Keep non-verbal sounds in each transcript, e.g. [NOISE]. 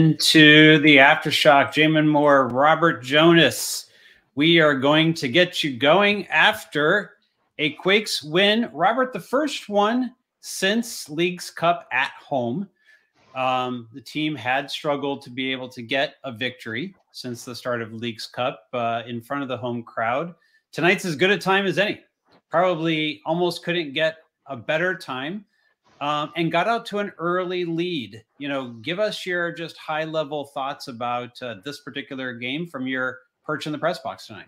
Into the aftershock. Jamon Moore, Robert Jonas. We are going to get you going after a Quakes win. Robert, the first one since Leagues Cup at home. Um, the team had struggled to be able to get a victory since the start of Leagues Cup uh, in front of the home crowd. Tonight's as good a time as any. Probably almost couldn't get a better time um, and got out to an early lead. You know, give us your just high level thoughts about uh, this particular game from your perch in the press box tonight.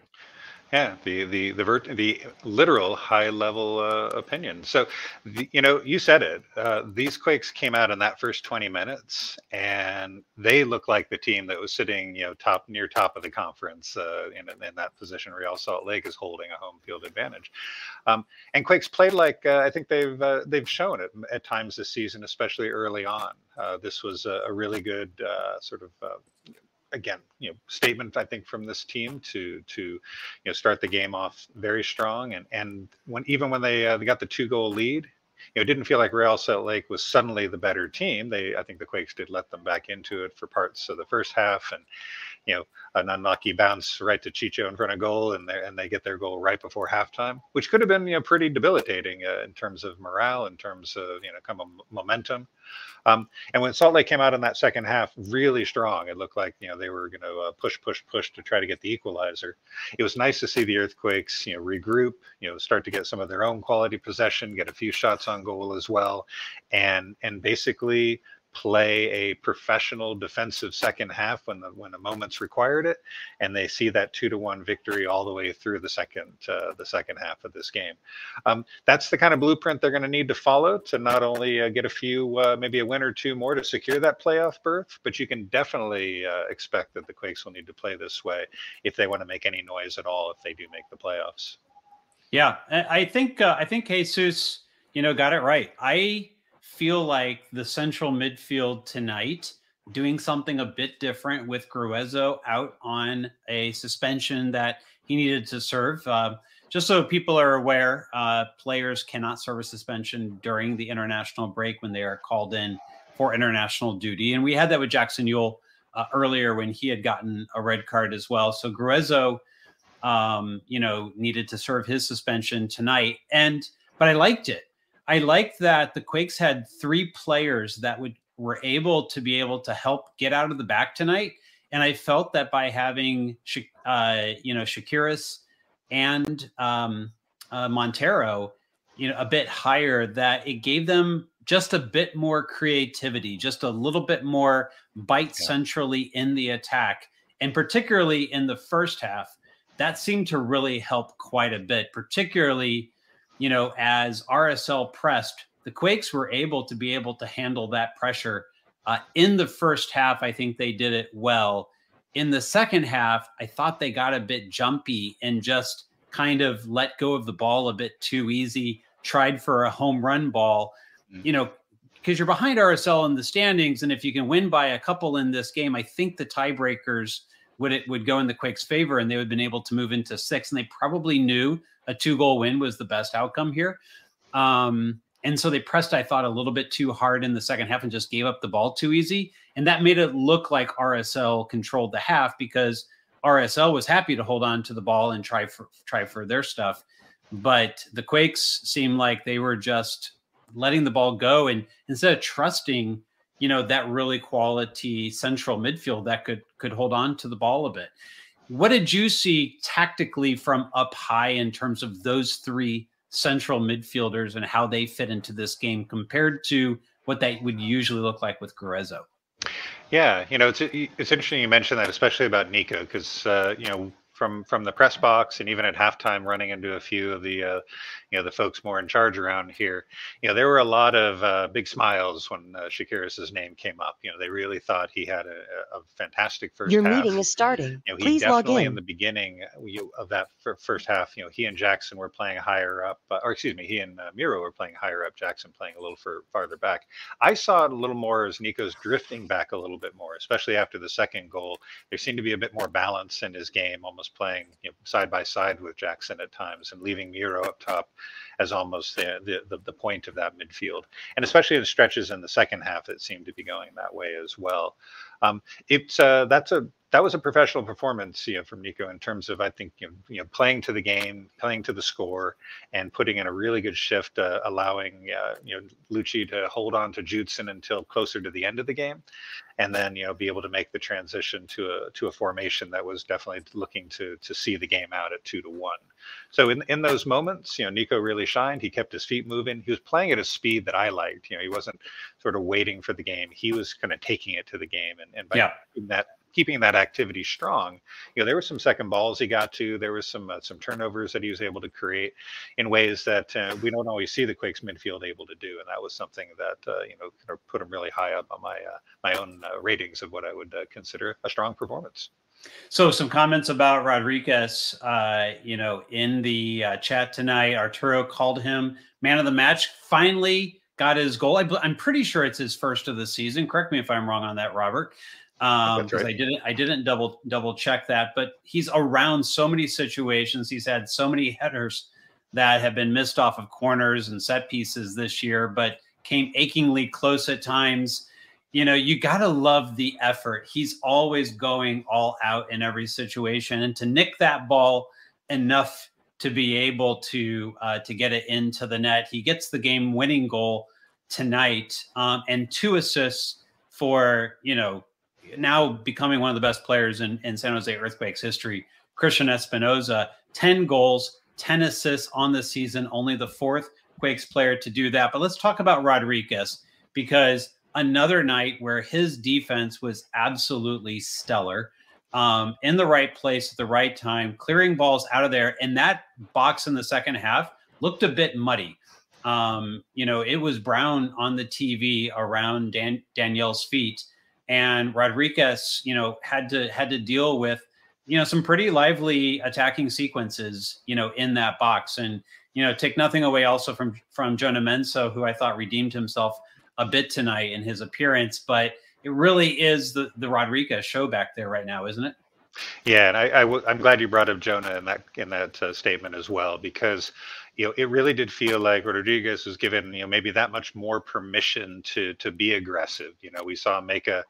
Yeah, the the the vert, the literal high level uh, opinion. So, the, you know, you said it. Uh, these Quakes came out in that first 20 minutes, and they look like the team that was sitting, you know, top near top of the conference uh, in in that position. Real Salt Lake is holding a home field advantage, um, and Quakes played like uh, I think they've uh, they've shown it at times this season, especially early on. Uh, this was a, a really good sort of again, you know, statement I think from this team to to you know start the game off very strong and and when even when they uh, they got the two goal lead, you know, it didn't feel like Real Salt Lake was suddenly the better team. They I think the Quakes did let them back into it for parts of the first half and you know, an unlucky bounce right to Chicho in front of goal, and they and they get their goal right before halftime, which could have been you know pretty debilitating uh, in terms of morale, in terms of you know kind of momentum. Um, and when Salt Lake came out in that second half really strong, it looked like you know they were going to uh, push, push, push to try to get the equalizer. It was nice to see the Earthquakes you know regroup, you know start to get some of their own quality possession, get a few shots on goal as well, and and basically play a professional defensive second half when the when the moments required it, and they see that two to one victory all the way through the second uh, the second half of this game. Um, that's the kind of blueprint they're going to need to follow to not only uh, get a few uh, maybe a win or two more to secure that playoff berth, but you can definitely uh, expect that the Quakes will need to play this way if they want to make any noise at all if they do make the playoffs. Yeah, I think uh, I think Jesus, you know, got it right. I feel like the central midfield tonight doing something a bit different with Gruezo out on a suspension that he needed to serve. Uh, just so people are aware, uh, players cannot serve a suspension during the international break when they are called in for international duty. And we had that with Jackson Yueill uh, earlier when he had gotten a red card as well. So Gruezo, um, you know, needed to serve his suspension tonight. And, but I liked it. I liked that the Quakes had three players that would were able to be able to help get out of the back tonight, and I felt that by having uh, you know Tsakiris and um, uh, Montero, you know, a bit higher, that it gave them just a bit more creativity, just a little bit more bite centrally in the attack, and particularly in the first half, that seemed to really help quite a bit, particularly you know, as RSL pressed, the Quakes were able to be able to handle that pressure. Uh, in the first half, I think they did it well. In the second half, I thought they got a bit jumpy and just kind of let go of the ball a bit too easy, tried for a home run ball, mm-hmm. you know, because you're behind RSL in the standings. And if you can win by a couple in this game, I think the tiebreakers would it would go in the Quakes' favor and they would have been able to move into six. And they probably knew a two goal win was the best outcome here. Um, and so they pressed, I thought, a little bit too hard in the second half and just gave up the ball too easy. And that made it look like RSL controlled the half because RSL was happy to hold on to the ball and try for try for their stuff. But the Quakes seemed like they were just letting the ball go and instead of trusting, you know, that really quality central midfield that could could hold on to the ball a bit. What did you see tactically from up high in terms of those three central midfielders and how they fit into this game compared to what they would usually look like with Gruezo? Yeah, you know, it's it's interesting you mentioned that, especially about Nico, because uh, you know from from the press box and even at halftime running into a few of the uh, you know the folks more in charge around here you know there were a lot of uh, big smiles when uh, Tsakiris's name came up. You know they really thought he had a, a fantastic first your half. meeting is starting. You know he Please definitely log in. in. the beginning uh, of that first half you know he and Jackson were playing higher up uh, or excuse me he and uh, Miro were playing higher up Jackson playing a little for, farther back. I saw it a little more as Nico's drifting back a little bit more especially after the second goal. There seemed to be a bit more balance in his game almost playing you know, side by side with Jackson at times and leaving Miro up top as almost the, the, the point of that midfield. And especially in stretches in the second half, it seemed to be going that way as well. Um, it's uh, that's a that was a professional performance, you know, from Nico in terms of I think you know, you know playing to the game, playing to the score, and putting in a really good shift, uh, allowing uh, you know Luchi to hold on to Judson until closer to the end of the game, and then you know be able to make the transition to a to a formation that was definitely looking to to see the game out at two to one. So in in those moments, you know, Nico really shined. He kept his feet moving. He was playing at a speed that I liked. You know, he wasn't sort of waiting for the game. He was kind of taking it to the game, and and by yeah. that keeping that activity strong. You know, there were some second balls he got to. There was some uh, some turnovers that he was able to create in ways that uh, we don't always see the Quakes midfield able to do, and that was something that uh, you know kind of put him really high up on my uh, my own uh, ratings of what I would uh, consider a strong performance. So, some comments about Rodriguez. you know, in the chat tonight, Arturo called him man of the match. Finally got his goal. I, I'm pretty sure it's his first of the season. Correct me if I'm wrong on that, Robert um right. i didn't i didn't double double check that but he's around so many situations he's had so many headers that have been missed off of corners and set pieces this year but came achingly close at times you know you got to love the effort he's always going all out in every situation and to nick that ball enough to be able to uh, to get it into the net he gets the game winning goal tonight um, and two assists for you know now becoming one of the best players in, in San Jose Earthquakes history, Cristian Espinoza, 10 goals, 10 assists on the season, only the fourth Quakes player to do that. But let's talk about Rodriguez because another night where his defense was absolutely stellar. Um, in the right place at the right time, clearing balls out of there. And that box in the second half looked a bit muddy. Um, you know, it was brown on the TV around Dan- Daniel's feet and Rodriguez, you know, had to had to deal with, you know, some pretty lively attacking sequences, you know, in that box. And you know, take nothing away also from from Jonah Mensah, who I thought redeemed himself a bit tonight in his appearance. But it really is the the Rodriguez show back there right now, isn't it? Yeah, and I, I w- I'm glad you brought up Jonah in that in that uh, statement as well because you know, it really did feel like Rodriguez was given, you know, maybe that much more permission to to be aggressive. You know, we saw him make a,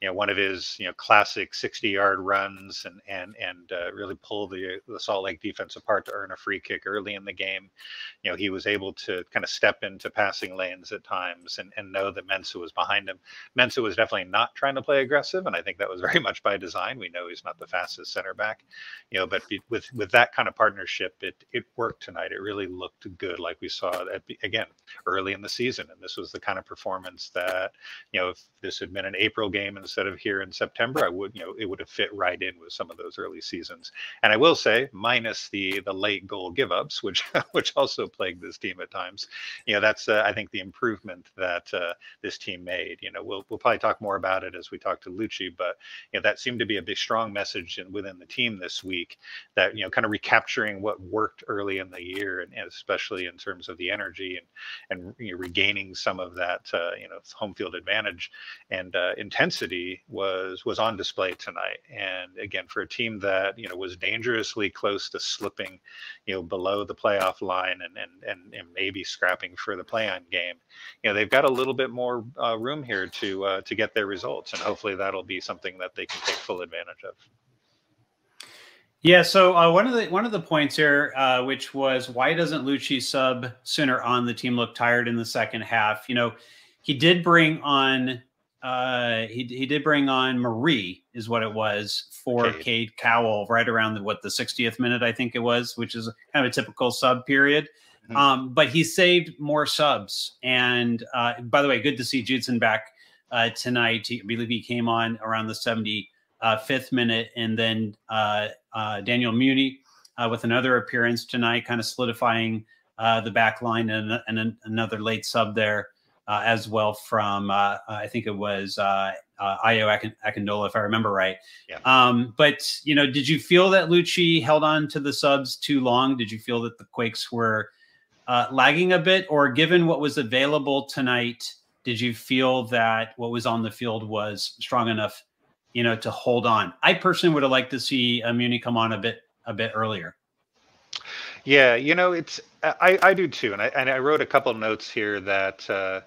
you know, one of his, you know, classic 60-yard runs and and and uh, really pull the the Salt Lake defense apart to earn a free kick early in the game. You know, he was able to kind of step into passing lanes at times and and know that Mensah was behind him. Mensah was definitely not trying to play aggressive, and I think that was [LAUGHS] very much by design. We know he's not the fastest center back, you know, but with with that kind of partnership, it it worked tonight. It really looked good, like we saw at, again early in the season. And this was the kind of performance that, you know, if this had been an April game instead of here in September, I would, you know, it would have fit right in with some of those early seasons. And I will say, minus the the late goal give ups, which [LAUGHS] which also plagued this team at times. You know, that's uh, I think the improvement that uh, this team made. You know, we'll we'll probably talk more about it as we talk to Luchi, but you know that seemed to be a big strong message in, within the team this week that you know kind of recapturing what worked early in the year and, and especially in terms of the energy and and you know, regaining some of that uh, you know home field advantage and uh, intensity was was on display tonight. And again, for a team that you know was dangerously close to slipping, you know, below the playoff line and and and, and maybe scrapping for the play-on game, you know, they've got a little bit more uh, room here to uh, to get their results, and hopefully that'll be something that they can take full advantage of. Yeah. So uh, one of the one of the points here, uh, which was why doesn't Luchi sub sooner on? The team looked tired in the second half. You know, he did bring on uh, he he did bring on Marie is what it was for Cade, Cade Cowell right around the what the 60th minute I think it was, which is kind of a typical sub period. Mm-hmm. Um, but he saved more subs. And uh, by the way, good to see Judson back uh, tonight. He, I believe he came on around the 70 uh, fifth minute, and then uh, uh, Daniel Munie uh, with another appearance tonight, kind of solidifying uh, the back line, and, and another late sub there uh, as well from I think it was uh, Ayo Akindola, if I remember right. Yeah. Um, but you know, did you feel that Luchi held on to the subs too long? Did you feel that the Quakes were lagging a bit, or given what was available tonight? Did you feel that what was on the field was strong enough you know, to hold on. I personally would have liked to see uh, Munie come on a bit a bit earlier. Yeah, you know, it's I, I do too, and I and I wrote a couple notes here that uh,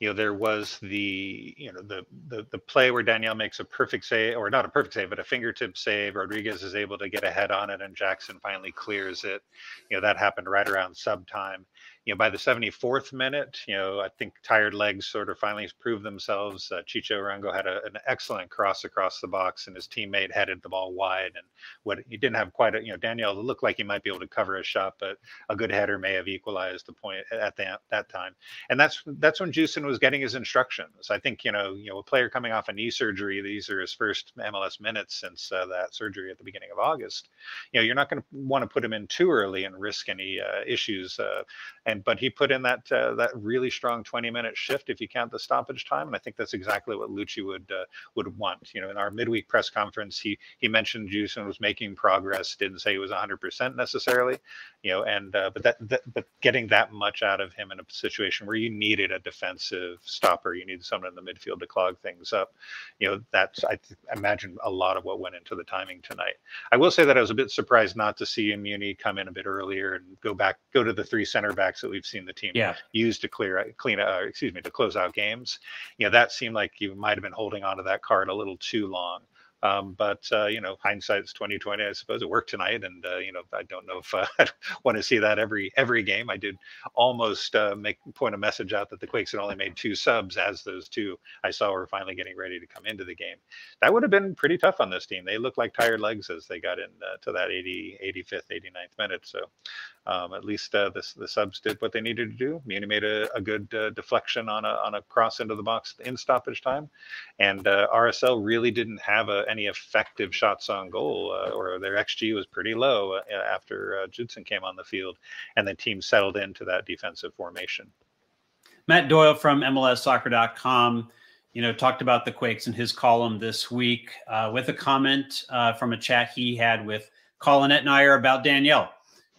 you know there was the you know the, the the play where Daniel makes a perfect save, or not a perfect save, but a fingertip save. Rodriguez is able to get ahead on it, and Jackson finally clears it. You know that happened right around sub time you know, by the 74th minute, you know, I think tired legs sort of finally proved themselves. Uh, Chicho Arango had a, an excellent cross across the box, and his teammate headed the ball wide. And what he didn't have quite a, you know, Daniel looked like he might be able to cover a shot, but a good header may have equalized the point at that that time. And that's that's when Judson was getting his instructions. I think you know, you know, a player coming off a knee surgery, these are his first MLS minutes since uh, that surgery at the beginning of August. You know, you're not going to want to put him in too early and risk any uh, issues. Uh, and and but he put in that uh, that really strong 20 minute shift if you count the stoppage time, and I think that's exactly what Luchi would uh, would want. You know, in our midweek press conference, he he mentioned Judson was making progress, didn't say he was 100% necessarily, you know, and uh, but that, that but getting that much out of him in a situation where you needed a defensive stopper, you needed someone in the midfield to clog things up, you know, that's I th- imagine a lot of what went into the timing tonight. I will say that I was a bit surprised not to see Munie come in a bit earlier and go back, go to the three center backs that we've seen the team yeah. use to clear clean uh, excuse me to close out games. You know that seemed like you might have been holding on to that card a little too long. Um, but uh, you know, hindsight's twenty twenty. I suppose it worked tonight, and uh, you know, I don't know if uh, [LAUGHS] I want to see that every every game. I did almost uh, make point a message out that the Quakes had only made two subs, as those two I saw were finally getting ready to come into the game. That would have been pretty tough on this team. They looked like tired legs as they got in uh, to that 80, 85th, 89th minute. So um, at least uh, the, the subs did what they needed to do. Munie made a, a good deflection on a on a cross into the box in stoppage time, and RSL really didn't have a any effective shots on goal, uh, or their xG was pretty low uh, after uh, Judson came on the field, and the team settled into that defensive formation. Matt Doyle from MLSsoccer.com, you know, talked about the Quakes in his column this week uh, with a comment uh, from a chat he had with Colin Etnier about Daniel.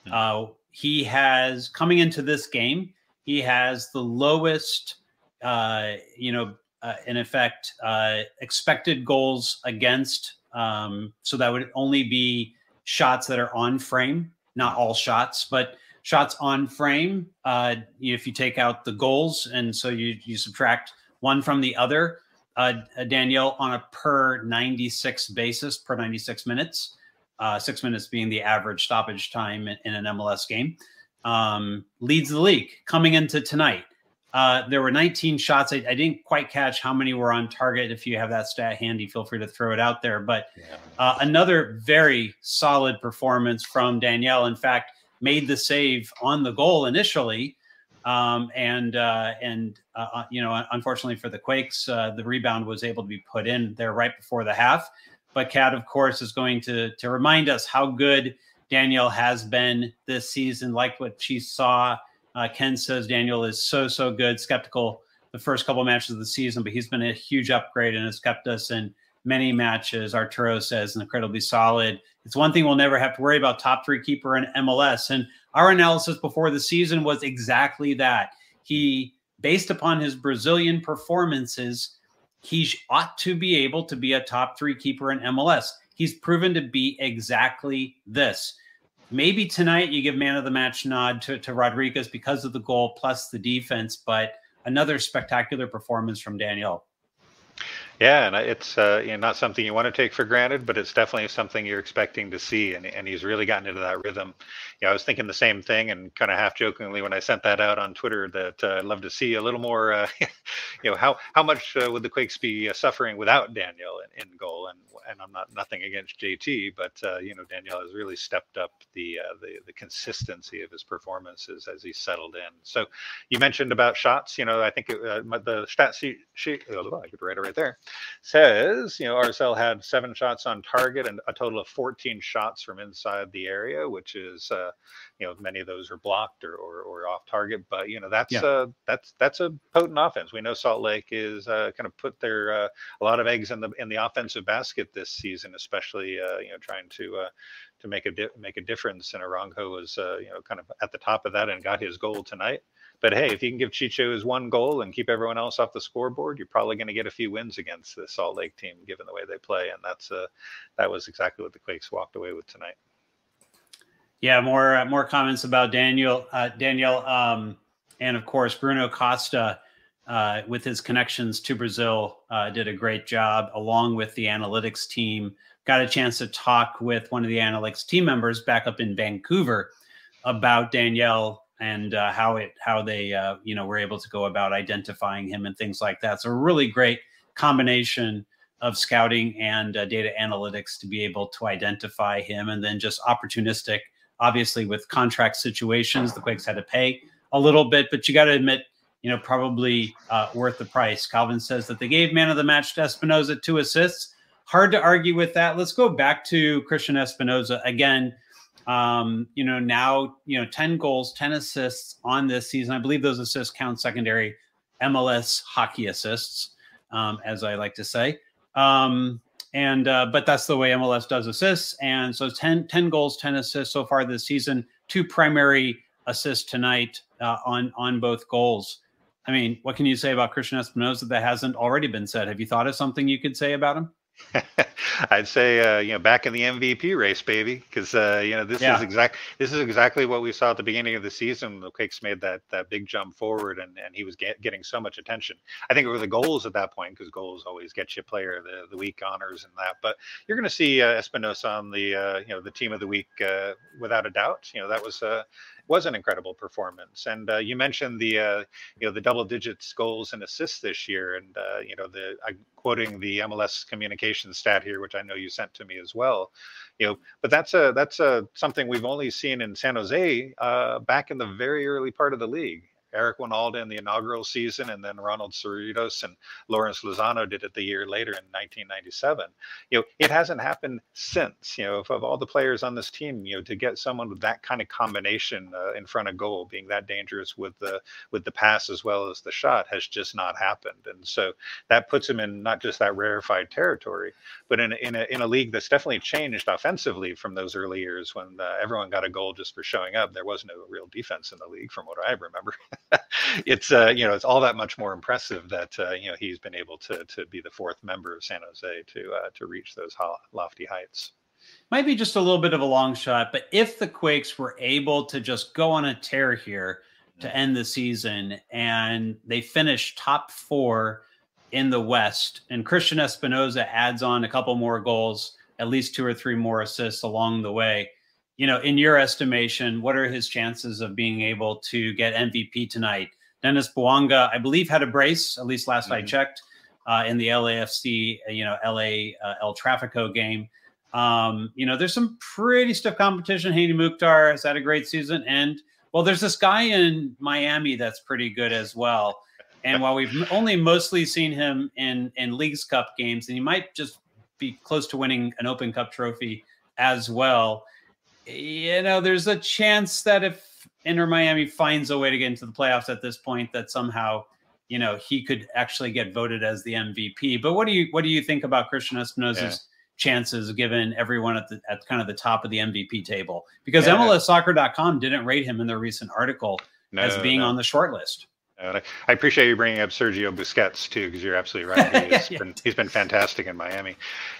Hmm. Uh, he has coming into this game, he has the lowest, uh, you know, uh, in effect, uh, expected goals against. Um, so that would only be shots that are on frame, not all shots, but shots on frame. Uh, if you take out the goals, and so you you subtract one from the other, uh, Daniel on a per 96 basis, per 96 minutes, uh, six minutes being the average stoppage time in, in an MLS game, um, leads the league coming into tonight. Uh, there were 19 shots. I, I, didn't quite catch how many were on target. If you have that stat handy, feel free to throw it out there. But yeah. uh, another very solid performance from Daniel. In fact, made the save on the goal initially, um, and uh, and uh, uh, you know, unfortunately for the Quakes, the rebound was able to be put in there right before the half. But Kat, of course, is going to to remind us how good Daniel has been this season, like what she saw uh, Ken says Daniel is so so good. Skeptical the first couple of matches of the season, but he's been a huge upgrade and has kept us in many matches. Arturo says incredibly solid. It's one thing we'll never have to worry about top three keeper in MLS. And our analysis before the season was exactly that. He, based upon his Brazilian performances, he ought to be able to be a top three keeper in MLS. He's proven to be exactly this. Maybe tonight you give man of the match nod to, to Rodriguez because of the goal plus the defense, but another spectacular performance from Daniel. Yeah, and it's uh, you know, not something you want to take for granted, but it's definitely something you're expecting to see, and, and he's really gotten into that rhythm. Yeah, I was thinking the same thing, and kind of half jokingly when I sent that out on Twitter that uh, I'd love to see a little more. Uh, [LAUGHS] you know, how how much uh, would the Quakes be uh, suffering without Daniel in, in goal? And and I'm not nothing against JT, but uh, you know Daniel has really stepped up the the the consistency of his performances as he settled in. So you mentioned about shots. You know, I think it, the stat sheet, sheet oh, I could write it right there says, you know, RSL had seven shots on target and a total of 14 shots from inside the area, which is, uh, you know, many of those are blocked or, or, or off target. But you know, that's yeah. uh, that's that's a potent offense. We know Salt Lake is uh, kind of put their uh, a lot of eggs in the in the offensive basket this season, especially uh, you know trying to uh, to make a di- make a difference. And Arango was uh, you know kind of at the top of that and got his goal tonight. But hey, if you can give Chicho his one goal and keep everyone else off the scoreboard, you're probably going to get a few wins against the Salt Lake team, given the way they play. And that's uh, that was exactly what the Quakes walked away with tonight. Yeah, more uh, more comments about Daniel. Uh, Daniel, um, and of course Bruno Costa, uh, with his connections to Brazil, uh, did a great job along with the analytics team. Got a chance to talk with one of the analytics team members back up in Vancouver about Daniel and uh, how it how they uh, you know were able to go about identifying him and things like that. So a really great combination of scouting and uh, data analytics to be able to identify him, and then just opportunistic. Obviously, with contract situations, the Quakes had to pay a little bit, but you got to admit, you know, probably uh, worth the price. Calvin says that they gave man of the match to Espinoza two assists. Hard to argue with that. Let's go back to Cristian Espinoza again um, you know, now, you know, 10 goals, 10 assists on this season. I believe those assists count secondary MLS hockey assists, um, as I like to say. Um, and, uh, but that's the way MLS does assists. And so 10, 10 goals, 10 assists so far this season, two primary assists tonight uh, on, on both goals. I mean, what can you say about Cristian Espinoza that hasn't already been said? Have you thought of something you could say about him? [LAUGHS] I'd say uh, you know back in the MVP race, baby, because uh, you know this yeah. is exact this is exactly what we saw at the beginning of the season. The Quakes made that that big jump forward, and, and he was get, getting so much attention. I think it were the goals at that point because goals always get you player the the week honors and that. But you're going to see uh, Espinoza on the uh, you know the team of the week uh, without a doubt. You know that was uh, was an incredible performance. And uh, you mentioned the uh, you know the double digits goals and assists this year, and uh, you know the I'm quoting the MLS communication stat here, which I know you sent to me as well. You know, but that's a that's a something we've only seen in San Jose uh, back in the very early part of the league. Eric Wynalda in the inaugural season, and then Ronald Cerritos and Lawrence Lozzano did it the year later in 1997. You know, it hasn't happened since. You know, of, all the players on this team, you know, to get someone with that kind of combination uh, in front of goal, being that dangerous with the with the pass as well as the shot, has just not happened. And so that puts him in not just that rarefied territory, but in in a, in a league that's definitely changed offensively from those early years when uh, everyone got a goal just for showing up. There was no real defense in the league, from what I remember. [LAUGHS] [LAUGHS] it's uh, you know it's all that much more impressive that uh, you know he's been able to to be the fourth member of San Jose to uh, to reach those lofty heights. Might be just a little bit of a long shot, but if the Quakes were able to just go on a tear here to mm-hmm. end the season and they finish top four in the West, and Cristian Espinoza adds on a couple more goals, at least two or three more assists along the way you know, in your estimation, what are his chances of being able to get MVP tonight? Denis Bouanga, I believe, had a brace, at least last mm-hmm. I checked, uh, in the LAFC, uh, you know, LA uh, El Trafico game. Um, you know, there's some pretty stiff competition. Hany Mukhtar has had a great season. And, well, there's this guy in Miami that's pretty good as well. And while we've only mostly seen him in, in Leagues Cup games, and he might just be close to winning an Open Cup trophy as well you know, there's a chance that if Inter Miami finds a way to get into the playoffs at this point, that somehow, you know, he could actually get voted as the MVP. But what do you what do you think about Cristian Espinoza's yeah. chances, given everyone at the at kind of the top of the MVP table? Because yeah. MLSsoccer.com didn't rate him in their recent article no, as being no. on the short list. And I, I, appreciate you bringing up Sergio Busquets too, because you're absolutely right. He's, [LAUGHS] yeah. been, he's been fantastic in Miami.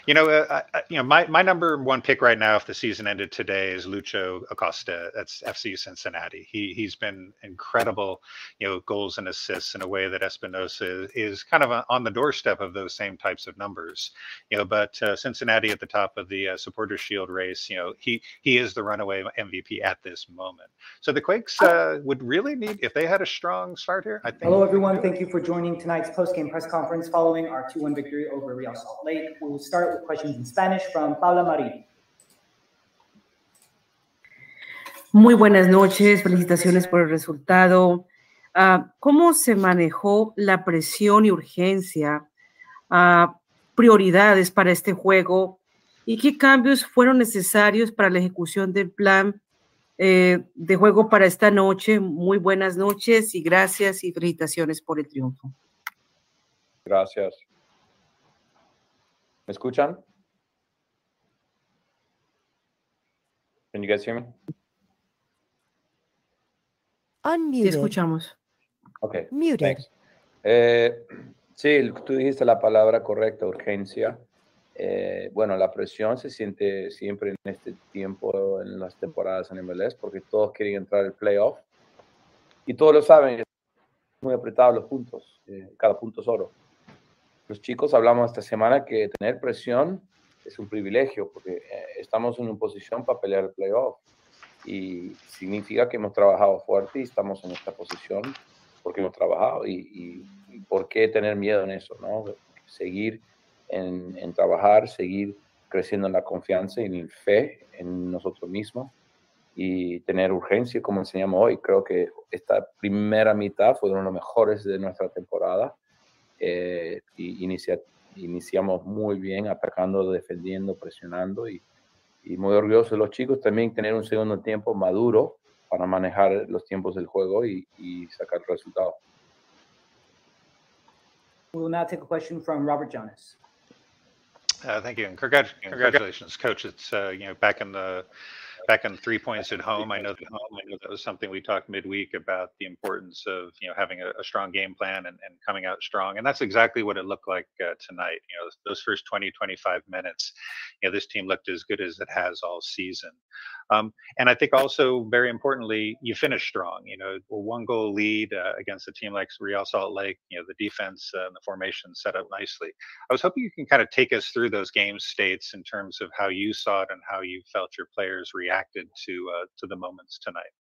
You know, uh, I, you know, my, my number one pick right now, if the season ended today, is Lucho Acosta. That's FC Cincinnati. He he's been incredible. You know, goals and assists in a way that Espinoza is, is kind of a, on the doorstep of those same types of numbers. You know, but uh, Cincinnati at the top of the uh, Supporter Shield race. You know, he he is the runaway MVP at this moment. So the Quakes uh, would really need if they had a strong start here. I think. Hello, everyone. Thank you for joining tonight's post-game press conference following our 2-1 victory over Real Salt Lake. We will start with questions in Spanish from Paula Marín. Muy buenas noches, felicitaciones por el resultado. Uh, ¿Cómo se manejó la presión y urgencia, uh, prioridades para este juego y qué cambios fueron necesarios para la ejecución del plan eh, de juego para esta noche. Muy buenas noches y gracias y felicitaciones por el triunfo. Gracias. ¿Me escuchan? Can you guys hear me? Unmuted. Te escuchamos. Ok. Muted. Eh, sí, tú dijiste la palabra correcta, urgencia. Eh, bueno, la presión se siente siempre en este tiempo, en las temporadas en MLS, porque todos quieren entrar al playoff. Y todos lo saben, muy apretados los puntos, eh, cada punto es oro. Los chicos hablamos esta semana que tener presión es un privilegio, porque eh, estamos en una posición para pelear el playoff. Y significa que hemos trabajado fuerte y estamos en esta posición porque hemos trabajado. Y, y por qué tener miedo en eso, ¿no? Seguir en, trabajar, seguir creciendo en la confianza y en fe en nosotros mismos y tener urgencia, como enseñamos hoy. Creo que esta primera mitad fue uno de los mejores de nuestra temporada. Eh, y iniciamos muy bien, atacando, defendiendo, presionando y, y muy orgulloso de los chicos también tener un segundo tiempo maduro para manejar los tiempos del juego y, y sacar el resultado. We will now take a question from Robert Jonas. Uh, thank you, and congrat- congratulations, coach. It's uh, you know back in the back in three points at home. I know that I know that was something we talked midweek about the importance of you know having a, a strong game plan and, and coming out strong, and that's exactly what it looked like uh, tonight. You know, those first 20, 25 minutes, you know, this team looked as good as it has all season. Um, and I think also very importantly, you finish strong. You know, one goal lead uh, against a team like Real Salt Lake. You know, the defense uh, and the formation set up nicely. I was hoping you can kind of take us through those game states in terms of how you saw it and how you felt your players reacted to uh, to the moments tonight.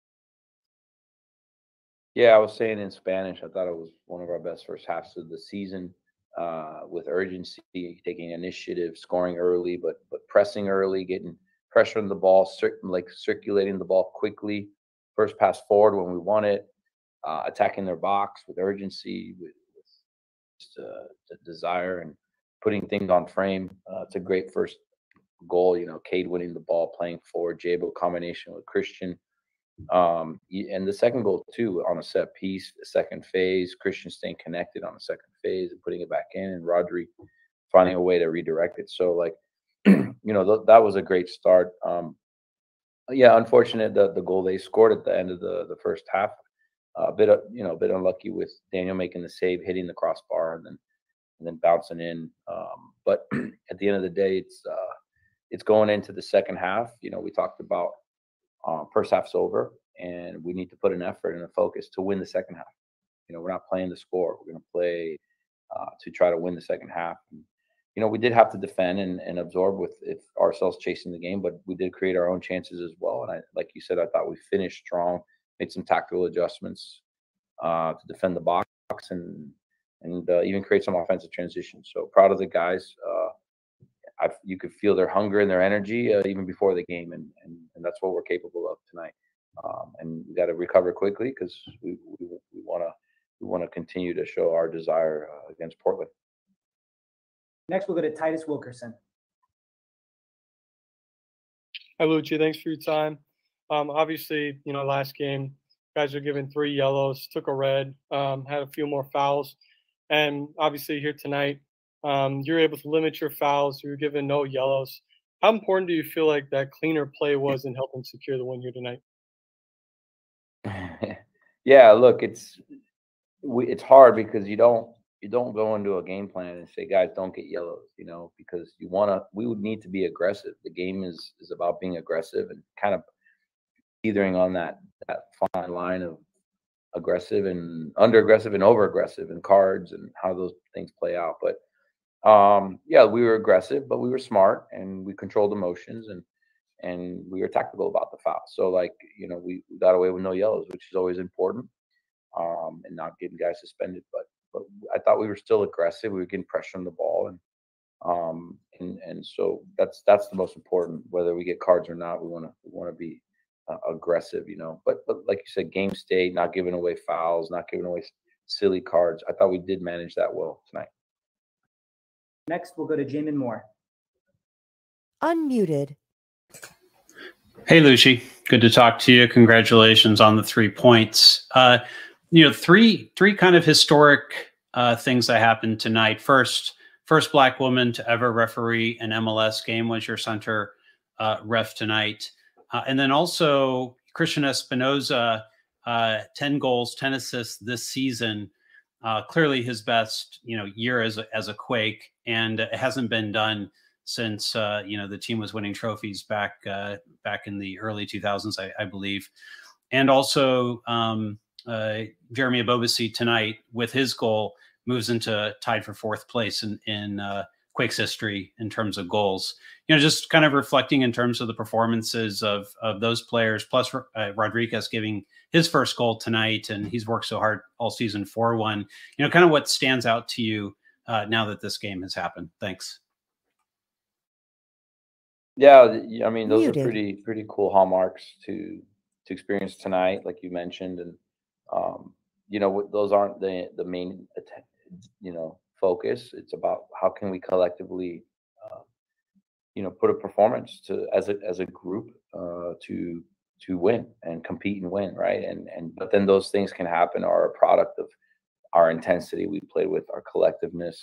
Yeah, I was saying in Spanish. I thought it was one of our best first halves of the season. Uh, with urgency, taking initiative, scoring early, but but pressing early, getting pressure on the ball, cir- like circulating the ball quickly, first pass forward when we want it, uh, attacking their box with urgency, with, with uh, desire, and putting things on frame. Uh, it's a great first goal. You know, Cade winning the ball, playing forward, Jabo combination with Cristian. Um, and the second goal too on a set piece, second phase, Cristian staying connected on the second phase and putting it back in, and Rodri finding a way to redirect it. So like [CLEARS THROAT] you know, th- that was a great start. Um, yeah, unfortunate that the goal they scored at the end of the, the first half, uh, a bit, of, you know, a bit unlucky with Daniel making the save, hitting the crossbar, and then and then bouncing in. Um, but [CLEARS THROAT] at the end of the day, it's uh, it's going into the second half. You know, we talked about uh, first half's over, and we need to put an effort and a focus to win the second half. You know, we're not playing the score; we're going to play uh, to try to win the second half. And, you know, we did have to defend and, and absorb with ourselves chasing the game, but we did create our own chances as well. And I, like you said, I thought we finished strong, made some tactical adjustments uh, to defend the box and and uh, even create some offensive transitions. So proud of the guys. Uh, I, you could feel their hunger and their energy uh, even before the game, and, and and that's what we're capable of tonight. Um, and we got to recover quickly because we we want to we want to continue to show our desire uh, against Portland. Next, we'll go to Titus Wilkerson. Hi, Luchi. Thanks for your time. Um, obviously, you know, last game, guys are given three yellows, took a red, um, had a few more fouls. And obviously, here tonight, um, you're able to limit your fouls. You're given no yellows. How important do you feel like that cleaner play was in helping secure the win here tonight? [LAUGHS] yeah, look, it's we, it's hard because you don't you don't go into a game plan and say, guys, don't get yellows, you know, because you want to. We would need to be aggressive. The game is is about being aggressive and kind of teetering on that that fine line of aggressive and under aggressive and over aggressive and cards and how those things play out. But um, yeah, we were aggressive, but we were smart and we controlled emotions and and we were tactical about the foul. So like you know, we, got away with no yellows, which is always important, um, and not getting guys suspended. But I thought we were still aggressive. We were getting pressure on the ball, and um, and and so that's that's the most important. Whether we get cards or not, we want to we want to be uh, aggressive, you know. But but like you said, game state, not giving away fouls, not giving away silly cards. I thought we did manage that well tonight. Next, we'll go to Jamon Moore. Unmuted. Hey, Luchi. Good to talk to you. Congratulations on the three points. Uh, you know three three kind of historic uh, things that happened tonight. First, first black woman to ever referee an MLS game was your center uh, ref tonight, uh, and then also Cristian Espinoza, uh, ten goals, ten assists this season. Uh, clearly, his best you know year as a, as a Quake, and it hasn't been done since uh, you know the team was winning trophies back uh, back in the early 2000s, I, I believe, and also um, uh, Jeremy Ebobisse tonight with his goal moves into tied for fourth place in in uh, Quakes history in terms of goals. You know, just kind of reflecting in terms of the performances of of those players, plus uh, Rodriguez giving his first goal tonight, and he's worked so hard all season for one. You know, kind of what stands out to you uh, now that this game has happened. Thanks. Yeah, I mean those are pretty pretty cool hallmarks to to experience tonight, like you mentioned, and um, you know those aren't the the main you know focus. It's about how can we collectively, uh, you know, put a performance to as a as a group uh, to to win and compete and win, right? And and but then those things can happen are a product of our intensity we play with, our collectiveness,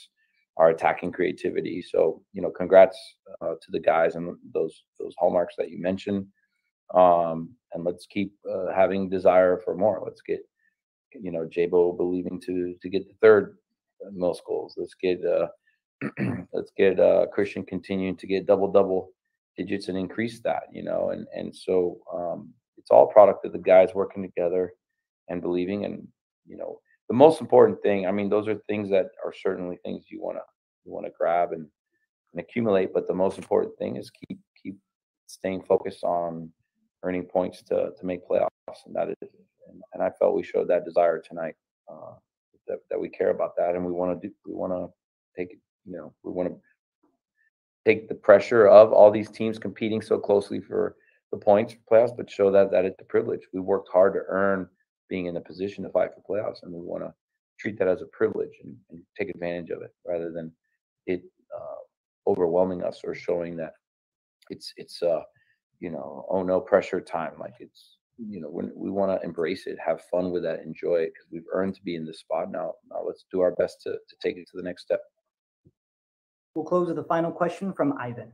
our attacking creativity. So you know, congrats uh, to the guys and those those hallmarks that you mentioned. Um, and let's keep uh, having desire for more. Let's get you know Jabo believing to to get the third most goals. Let's get uh, [CLEARS THROAT] let's get uh, Cristian continuing to get double double digits and increase that. You know, and and so um, it's all product of the guys working together and believing. And you know, the most important thing. I mean, those are things that are certainly things you want to you want to grab and, and accumulate. But the most important thing is keep keep staying focused on earning points to to make playoffs, and that is. And, and I felt we showed that desire tonight. Uh, that, that we care about that and we want to do we want to take you know we want to take the pressure of all these teams competing so closely for the points for playoffs but show that that it's a privilege we worked hard to earn being in a position to fight for playoffs and we want to treat that as a privilege and, and, take advantage of it rather than it uh, overwhelming us or showing that it's it's uh you know oh no pressure time like it's you know when we want to embrace it have fun with that enjoy it because we've earned to be in this spot now now let's do our best to, to take it to the next step. We'll close with a final question from ivan.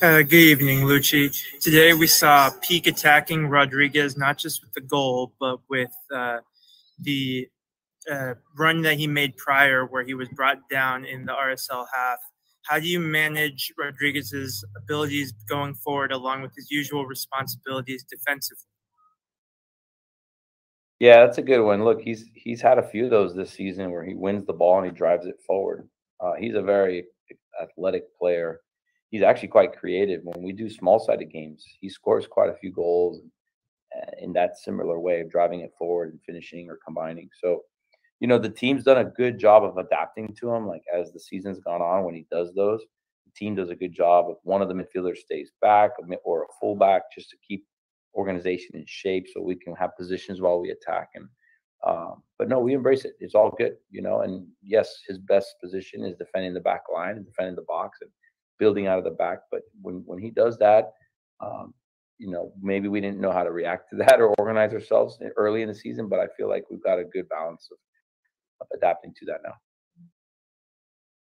Uh, good evening, Luchi. Today we saw peak attacking Rodriguez, not just with the goal, but with uh, the uh, run that he made prior, where he was brought down in the RSL half how do you manage Rodriguez's abilities going forward along with his usual responsibilities defensively? Yeah, that's a good one. Look, he's he's had a few of those this season where he wins the ball and he drives it forward. Uh, he's a very athletic player. He's actually quite creative. When we do small-sided games, he scores quite a few goals uh, in that similar way of driving it forward and finishing or combining. So you know, the team's done a good job of adapting to him. Like as the season's gone on, when he does those, the team does a good job of one of the midfielders stays back or a fullback just to keep organization in shape so we can have positions while we attack. And um, but no, we embrace it. It's all good, you know. And yes, his best position is defending the back line and defending the box and building out of the back. But when when he does that, um, you know, maybe we didn't know how to react to that or organize ourselves early in the season. But I feel like we've got a good balance of adapting to that now.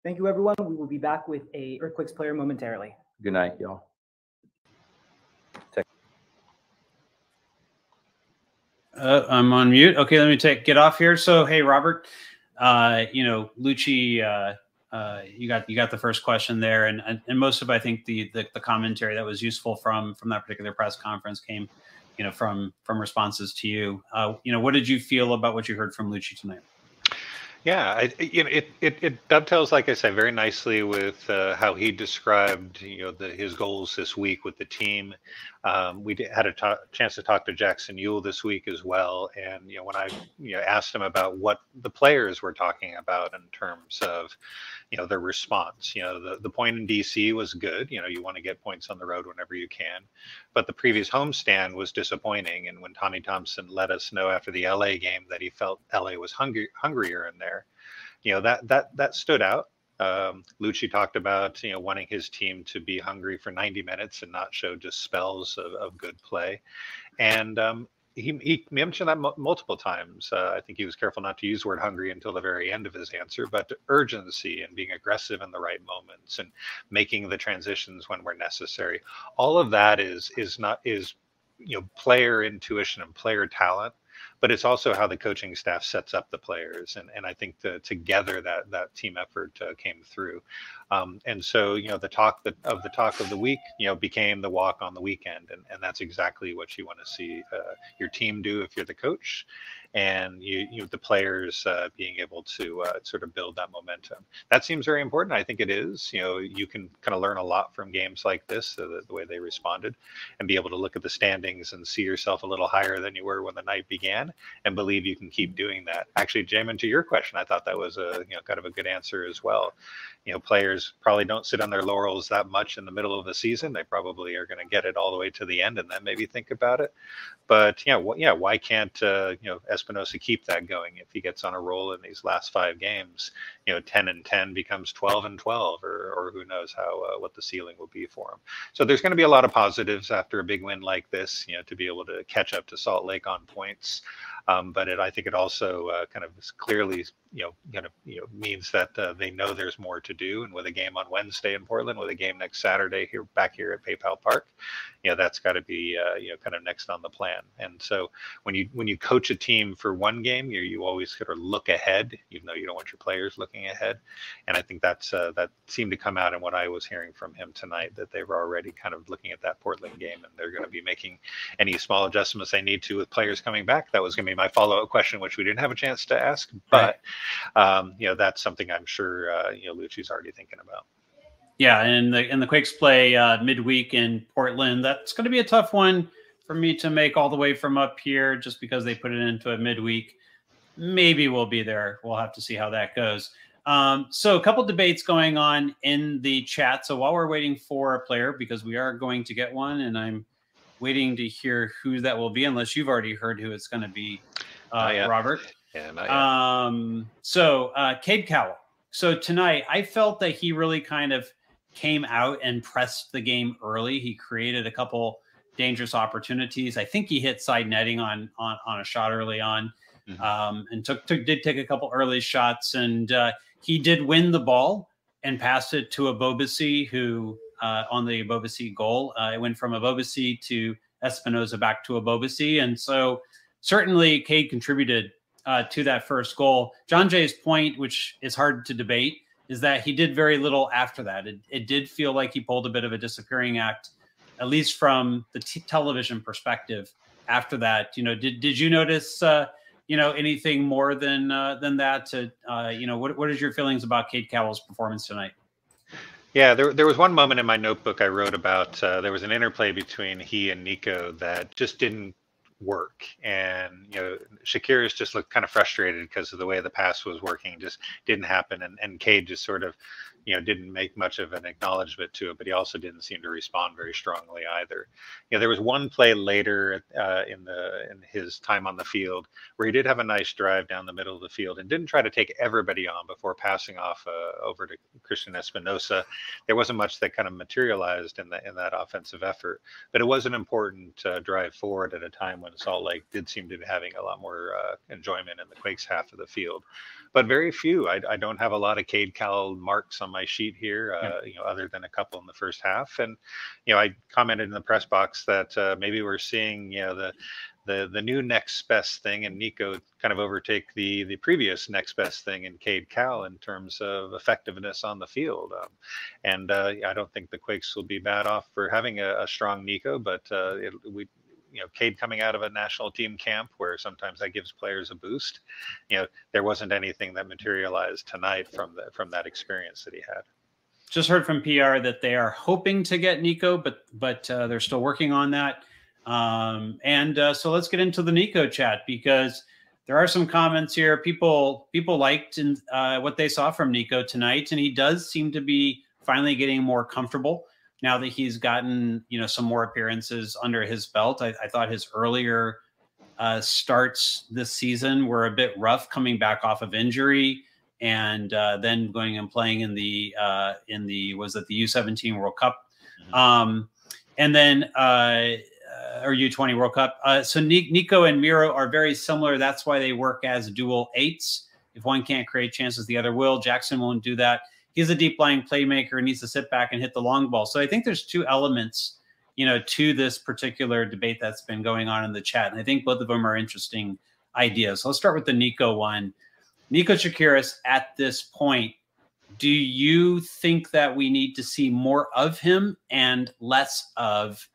Thank you, everyone. We will be back with a Earthquakes player momentarily. Good night, y'all. Uh, I'm on mute. Okay, let me take get off here. So, hey, Robert, uh, you know, Luchi, uh, uh, you got you got the first question there, and and, and most of I think the, the, the commentary that was useful from from that particular press conference came, you know, from from responses to you. Uh, you know, what did you feel about what you heard from Luchi tonight? Yeah, I, you know, it, it, it dovetails, like I said, very nicely with uh, how he described, you know, the, his goals this week with the team. Um, we had a chance to talk to Jackson Yueill this week as well, and you know, when I you know asked him about what the players were talking about in terms of, you know, their response. You know, the the point in DC was good. You know, you want to get points on the road whenever you can, but the previous homestand was disappointing. And when Tommy Thompson let us know after the LA game that he felt LA was hungry hungrier in there, you know, that that that stood out um, Luchi talked about you know wanting his team to be hungry for 90 minutes and not show just spells of, of good play, and um, he, he mentioned that m- multiple times. Uh, I think he was careful not to use the word hungry until the very end of his answer, but urgency and being aggressive in the right moments and making the transitions when we're necessary. All of that is is not is you know player intuition and player talent but it's also how the coaching staff sets up the players and, and i think the, together that that team effort uh, came through. Um, and so, you know, the talk that, of the talk of the week, you know, became the walk on the weekend, and, and that's exactly what you want to see uh, your team do if you're the coach, and you, you the players uh, being able to uh, sort of build that momentum. That seems very important. I think it is. You know, you can kind of learn a lot from games like this, the, the way they responded, and be able to look at the standings and see yourself a little higher than you were when the night began, and believe you can keep doing that. Actually, Jamon, to your question, I thought that was a you know kind of a good answer as well. You know, players probably don't sit on their laurels that much in the middle of the season. They probably are going to get it all the way to the end and then maybe think about it. But yeah, yeah, why can't uh, you know Espinoza keep that going if he gets on a roll in these last five games? You know, ten and ten becomes twelve and twelve, or or who knows how uh, what the ceiling will be for him. So there's going to be a lot of positives after a big win like this. You know, to be able to catch up to Salt Lake on points. Um, but it, I think it also uh, kind of clearly, you know, kind of you know means that uh, they know there's more to do. And with a game on Wednesday in Portland, with a game next Saturday here back here at PayPal Park, you know that's got to be uh, you know kind of next on the plan. And so when you when you coach a team for one game, you you always sort of look ahead, even though you don't want your players looking ahead. And I think that's uh, that seemed to come out in what I was hearing from him tonight that they were already kind of looking at that Portland game and they're going to be making any small adjustments they need to with players coming back. That was going to be my follow-up question, which we didn't have a chance to ask, but right. um, you know that's something I'm sure uh, you know Luchi's already thinking about. Yeah, and the and the Quakes play uh, midweek in Portland. That's going to be a tough one for me to make all the way from up here, just because they put it into a midweek. Maybe we'll be there. We'll have to see how that goes. Um, so a couple debates going on in the chat. So while we're waiting for a player, because we are going to get one, and I'm waiting to hear who that will be, unless you've already heard who it's going to be, uh, Robert. Yeah, um, so uh, Cade Cowell. So tonight, I felt that he really kind of came out and pressed the game early. He created a couple dangerous opportunities. I think he hit side netting on on, on a shot early on, mm-hmm. um, and took, took did take a couple early shots, and uh, he did win the ball and passed it to Ebobisse, who uh, on the Ebobisse goal. Uh, it went from Ebobisse to Espinoza back to Ebobisse. And so certainly Cade contributed uh, to that first goal. John Jay's point, which is hard to debate, is that he did very little after that. It, it did feel like he pulled a bit of a disappearing act, at least from the t- television perspective. After that, you know, did did you notice, uh, you know, anything more than uh, than that? To uh, you know, what what is your feelings about Cade Cowell's performance tonight? Yeah, there, there was one moment in my notebook I wrote about. Uh, there was an interplay between he and Nico that just didn't work, and you know, Tsakiris just looked kind of frustrated because of the way the pass was working, just didn't happen, and and Cade just sort of you know didn't make much of an acknowledgement to it, but he also didn't seem to respond very strongly either. You know, there was one play later uh, in the in his time on the field where he did have a nice drive down the middle of the field and didn't try to take everybody on before passing off uh, over to Cristian Espinoza. There wasn't much that kind of materialized in the in that offensive effort, but it was an important uh, drive forward at a time when Salt Lake did seem to be having a lot more uh, enjoyment in the Quakes half of the field but very few. I, I, don't have a lot of Cade Cowell marks on my sheet here, uh, you know, other than a couple in the first half. And you know, I commented in the press box that uh, maybe we're seeing, you know, the the the new next best thing, and Nico kind of overtake the the previous next best thing in Cade Cowell in terms of effectiveness on the field. Um, and uh, I don't think the Quakes will be bad off for having a, a strong Nico, but uh, it, we you know Cade coming out of a national team camp where sometimes that gives players a boost. You know, there wasn't anything that materialized tonight from the from that experience that he had. Just heard from PR that they are hoping to get Nico, but but uh, they're still working on that. Um, and uh, so let's get into the Nico chat because there are some comments here. People people liked in, uh, what they saw from Nico tonight, and he does seem to be finally getting more comfortable now that he's gotten you know some more appearances under his belt. I, I thought his earlier uh, starts this season were a bit rough, coming back off of injury and uh, then going and playing in the uh, in the was it the U17 World Cup, mm-hmm. um, and then uh, or U20 World Cup. Uh, so Nico and Miro are very similar. That's why they work as dual eights. If one can't create chances, the other will. Jackson won't do that he's a deep lying playmaker and needs to sit back and hit the long ball. So I think there's two elements, you know, to this particular debate that's been going on in the chat. And I think both of them are interesting ideas. So let's start with the Nico one. Nico Tsakiris at this point do you think that we need to see more of him and less of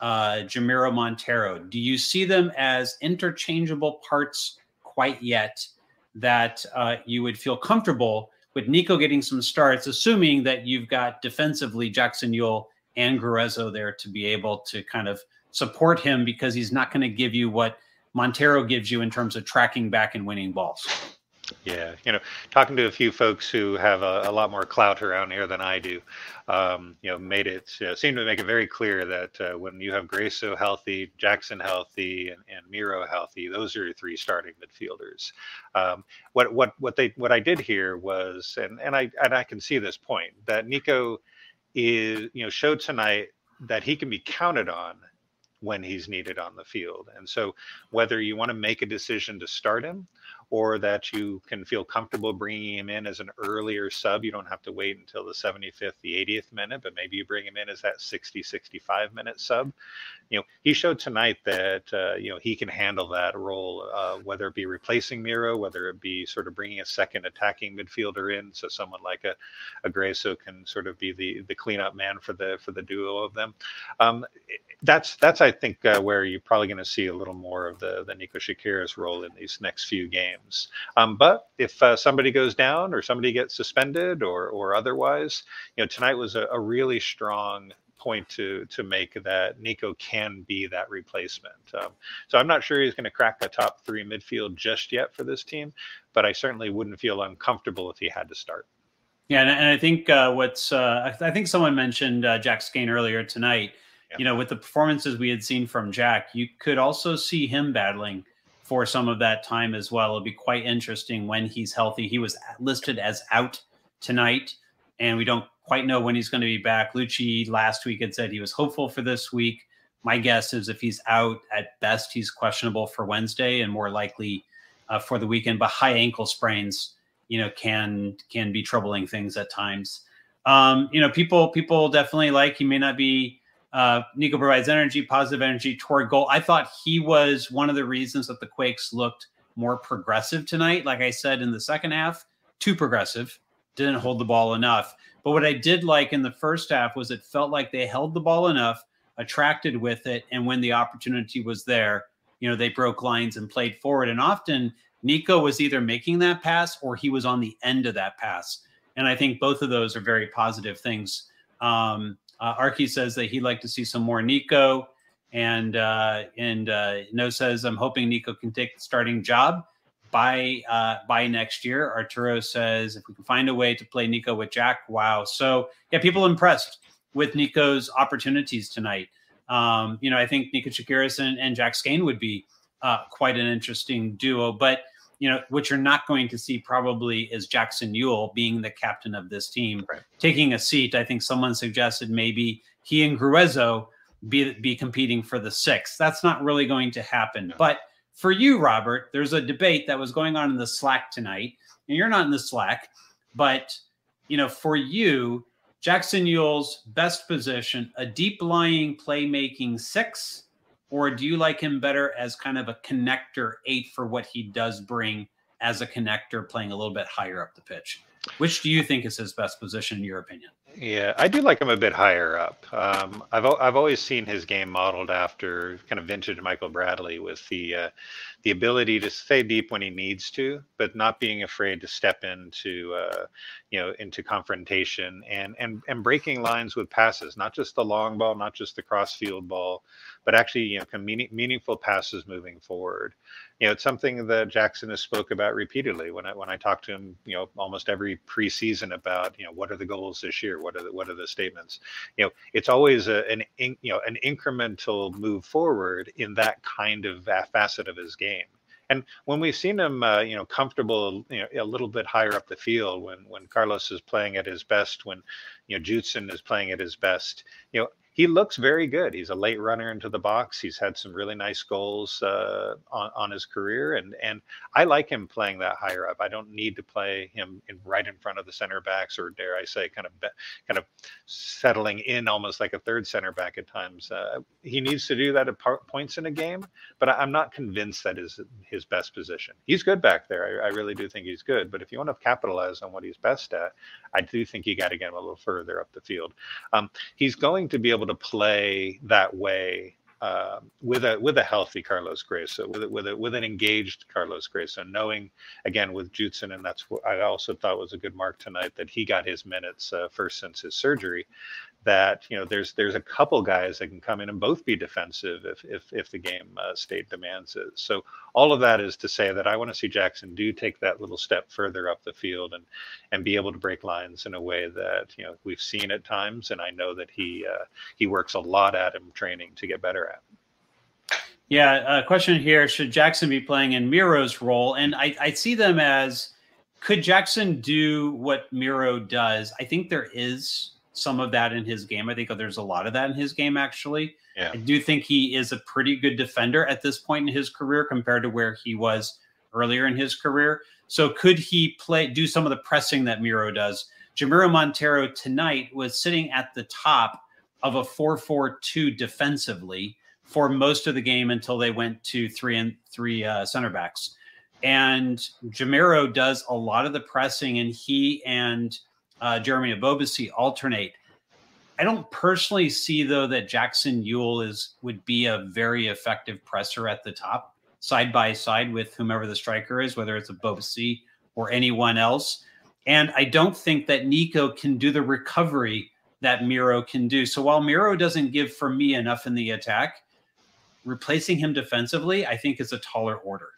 uh, Jamiro Montero? Do you see them as interchangeable parts quite yet that uh, you would feel comfortable with Nico getting some starts, assuming that you've got defensively Jackson Yueill and Gruezo there to be able to kind of support him because he's not going to give you what Montero gives you in terms of tracking back and winning balls. Yeah, you know, talking to a few folks who have a, a lot more clout around here than I do, um, you know, made it you know, seemed to make it very clear that uh, when you have Gruezo healthy, Jackson healthy, and, and Miro healthy, those are your three starting midfielders. Um, what what what they what I did here was, and and I and I can see this point that Nico is you know showed tonight that he can be counted on when he's needed on the field. And so, whether you want to make a decision to start him or that you can feel comfortable bringing him in as an earlier sub. You don't have to wait until the 75th, the 80th minute, but maybe you bring him in as that 60, 65 minute sub. You know, he showed tonight that, uh, you know, he can handle that role, uh, whether it be replacing Miro, whether it be sort of bringing a second attacking midfielder in. So someone like a, a Gruezo can sort of be the, the cleanup man for the, for the duo of them. Um, that's, that's, I think, uh, where you're probably going to see a little more of the, the Nico Tsakiris role in these next few games Um, but if uh, somebody goes down or somebody gets suspended or or otherwise, you know, tonight was a, a really strong point to to make that Nico can be that replacement. Um, so I'm not sure he's going to crack the top three midfield just yet for this team, but I certainly wouldn't feel uncomfortable if he had to start. Yeah, and, and I think uh, what's uh, I think someone mentioned uh, Jack Skahan earlier tonight. Yeah. You know, with the performances we had seen from Jack, you could also see him battling for some of that time as well. It'll be quite interesting when he's healthy. He was listed as out tonight, and we don't quite know when he's going to be back. Luchi last week had said he was hopeful for this week. My guess is if he's out at best, he's questionable for Wednesday and more likely uh, for the weekend. But high ankle sprains, you know, can can be troubling things at times. Um, you know, people people definitely like he may not be uh, Nico provides energy, positive energy toward goal. I thought he was one of the reasons that the Quakes looked more progressive tonight. Like I said in the second half, too progressive, didn't hold the ball enough. But what I did like in the first half was it felt like they held the ball enough, attracted with it, and when the opportunity was there, you know, they broke lines and played forward. And often Nico was either making that pass or he was on the end of that pass. And I think both of those are very positive things. Um, uh, Arky says that he'd like to see some more Nico, and uh, and uh, No says I'm hoping Nico can take the starting job by uh, by next year. Arturo says if we can find a way to play Nico with Jack, wow. So yeah, people impressed with Nico's opportunities tonight. Um, you know, I think Nico Tsakiris and, and Jack Skahan would be uh, quite an interesting duo, but you know, what you're not going to see probably is Jackson Yueill being the captain of this team, right. taking a seat. I think someone suggested maybe he and Gruezo be be competing for the sixth. That's not really going to happen. No. But for you, Robert, there's a debate that was going on in the Slack tonight, and you're not in the Slack, but you know, for you, Jackson Yueill's best position, a deep lying playmaking six or do you like him better as kind of a connector eight for what he does bring as a connector, playing a little bit higher up the pitch? Which do you think is his best position in your opinion? Yeah, I do like him a bit higher up. Um, I've I've always seen his game modeled after kind of vintage Michael Bradley with the uh, the ability to stay deep when he needs to, but not being afraid to step into uh, you know into confrontation and and and breaking lines with passes, not just the long ball, not just the cross field ball, but actually you know meaning, meaningful passes moving forward you know, it's something that Jackson has spoke about repeatedly when I when I talk to him, you know, almost every preseason about, you know, what are the goals this year? What are the what are the statements? You know, it's always a, an in, you know an incremental move forward in that kind of facet of his game. And when we've seen him, uh, you know, comfortable, you know, a little bit higher up the field, when when Carlos is playing at his best, when you know Judson is playing at his best, you know, he looks very good. He's a late runner into the box. He's had some really nice goals uh, on, on his career, and and I like him playing that higher up. I don't need to play him in right in front of the center backs, or dare I say, kind of be, kind of settling in almost like a third center back at times. Uh, he needs to do that at points in a game, but I, am not convinced that is his best position. He's good back there. I, I really do think he's good. But if you want to capitalize on what he's best at, I do think you got to get him a little further up the field. Um, he's going to be able to play that way uh, with a with a healthy Carlos Gruezo, with a, with a, with an engaged Carlos Gruezo, knowing again with Judson, and that's what I also thought was a good mark tonight that he got his minutes uh, first since his surgery that you know there's there's a couple guys that can come in and both be defensive if if if the game uh, state demands it. So all of that is to say that I want to see Jackson do take that little step further up the field and and be able to break lines in a way that you know we've seen at times, and I know that he uh, he works a lot at him training to get better at. Yeah, a question here: Should Jackson be playing in Miro's role? And I, I see them as could Jackson do what Miro does? I think there is some of that in his game. I think there's a lot of that in his game, actually. Yeah. I do think he is a pretty good defender at this point in his career compared to where he was earlier in his career. So could he play do some of the pressing that Miro does? Jamiro Montero tonight was sitting at the top of a 4-4-2 defensively for most of the game until they went to three and three uh, center backs. And Jamiro does a lot of the pressing, and he and uh, Jeremy Ebobisse alternate. I don't personally see though that Jackson Yueill is would be a very effective presser at the top, side by side with whomever the striker is, whether it's Ebobisse or anyone else. And I don't think that Nico can do the recovery that Miro can do. So while Miro doesn't give for me enough in the attack, replacing him defensively, I think is a taller order.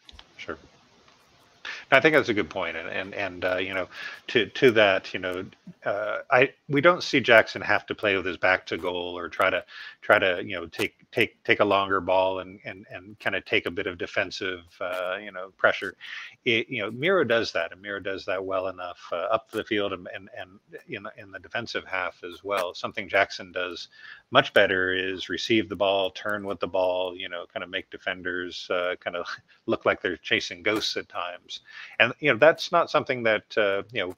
I think that's a good point, and and and uh, you know, to to that, you know, uh, I we don't see Jackson have to play with his back to goal or try to try to you know take take take a longer ball and and and kind of take a bit of defensive uh, you know pressure. It, you know, Miro does that, and Miro does that well enough uh, up the field and and and in in the defensive half as well. Something Jackson does much better is receive the ball, turn with the ball, you know, kind of make defenders uh, kind of [LAUGHS] look like they're chasing ghosts at times. And you know, that's not something that uh, you know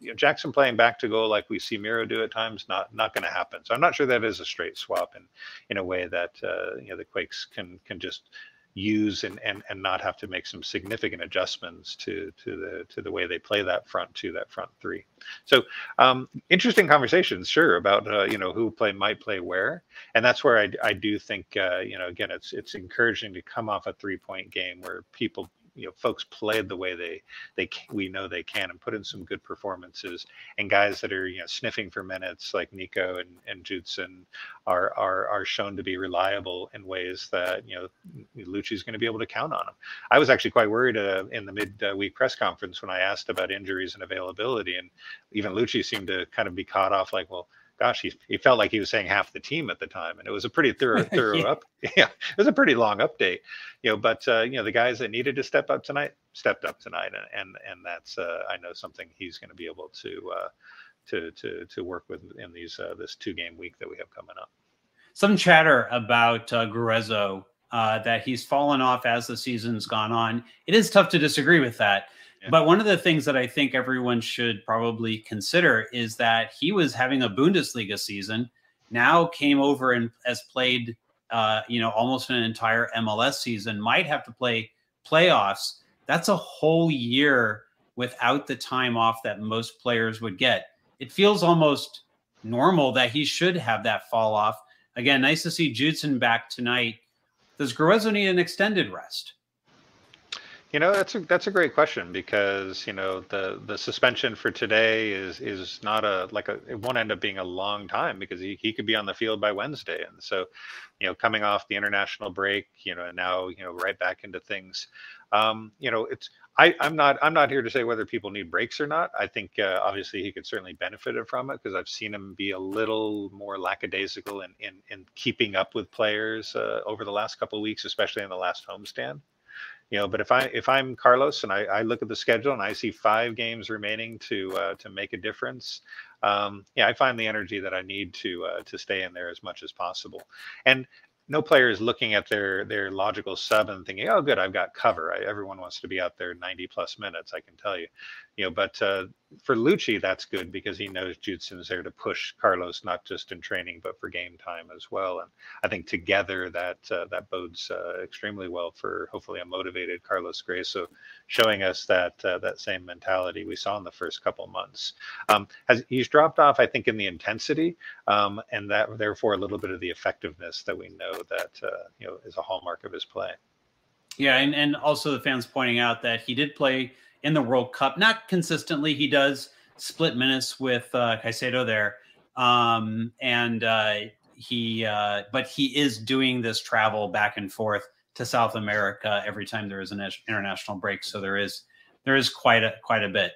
you know, Jackson playing back to goal like we see Miro do at times, not not going to happen. So I'm not sure that is a straight swap in in a way that uh, you know the Quakes can can just use and, and and not have to make some significant adjustments to to the to the way they play that front two that front three so um interesting conversations sure about uh, you know who play might play where and that's where i, I do think uh, you know again it's it's encouraging to come off a three point game where people you know folks played the way they they we know they can and put in some good performances and guys that are you know sniffing for minutes like Nico and and Judson are are are shown to be reliable in ways that you know Luchi's going to be able to count on them. I was actually quite worried uh, in the mid week press conference when I asked about injuries and availability and even Luchi seemed to kind of be caught off like well gosh, he, he felt like he was saying half the team at the time, and it was a pretty thorough, [LAUGHS] thorough yeah. up. [LAUGHS] Yeah, it was a pretty long update, you know. But uh, you know, the guys that needed to step up tonight stepped up tonight, and and, and that's uh, I know something he's going to be able to uh, to to to work with in these uh, this two game week that we have coming up. Some chatter about uh, Gruezo uh, that he's fallen off as the season's gone on. It is tough to disagree with that. But one of the things that I think everyone should probably consider is that he was having a Bundesliga season, now came over and has played, uh, you know, almost an entire MLS season, might have to play playoffs. That's a whole year without the time off that most players would get. It feels almost normal that he should have that fall off. Again, nice to see Judson back tonight. Does Gruezo need an extended rest? You know, that's a that's a great question because you know the the suspension for today is is not a like a it won't end up being a long time because he, he could be on the field by Wednesday. And so you know coming off the international break you know and now you know right back into things. Um, you know it's I I'm not I'm not here to say whether people need breaks or not. I think uh, obviously he could certainly benefit from it because I've seen him be a little more lackadaisical in in, in keeping up with players uh, over the last couple of weeks especially in the last homestand you know, but if I if I'm Carlos and I, I look at the schedule and I see five games remaining to uh, to make a difference, um, yeah, I find the energy that I need to uh, to stay in there as much as possible. And no player is looking at their their logical sub and thinking, "Oh, good, I've got cover." I, everyone wants to be out there 90 plus minutes. I can tell you, you know. But uh, for Luchi, that's good because he knows Judson is there to push Carlos, not just in training but for game time as well. And I think together that uh, that bodes uh, extremely well for hopefully a motivated Carlos Gray. So showing us that uh, that same mentality we saw in the first couple months. Um, has he's dropped off, I think, in the intensity, um, and that therefore a little bit of the effectiveness that we know that uh, you know is a hallmark of his play. Yeah, and, and also the fans pointing out that he did play in the World Cup, not consistently. He does split minutes with uh, Caicedo there, um, and uh, he uh, but he is doing this travel back and forth to South America every time there is an international break. So there is there is quite a quite a bit.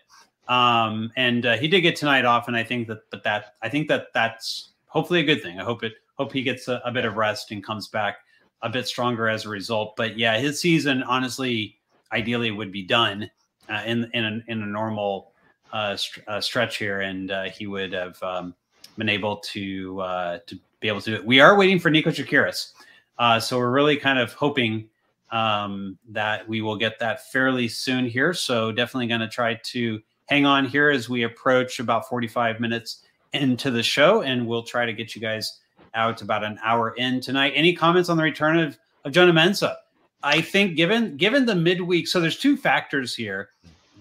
Um, and uh, he did get tonight off, and I think that but that I think that that's hopefully a good thing. I hope it hope he gets a, a bit of rest and comes back a bit stronger as a result. But yeah, his season honestly, ideally, would be done uh, in in a, in a normal uh, st- uh, stretch here, and uh, he would have um, been able to uh, to be able to do it. We are waiting for Nico Tsakiris, uh, so we're really kind of hoping um, that we will get that fairly soon here. So definitely going to try to hang on here as we approach about 45 minutes into the show, and we'll try to get you guys out about an hour in tonight. Any comments on the return of, of Jonah Mensah? I think given given the midweek, so there's two factors here.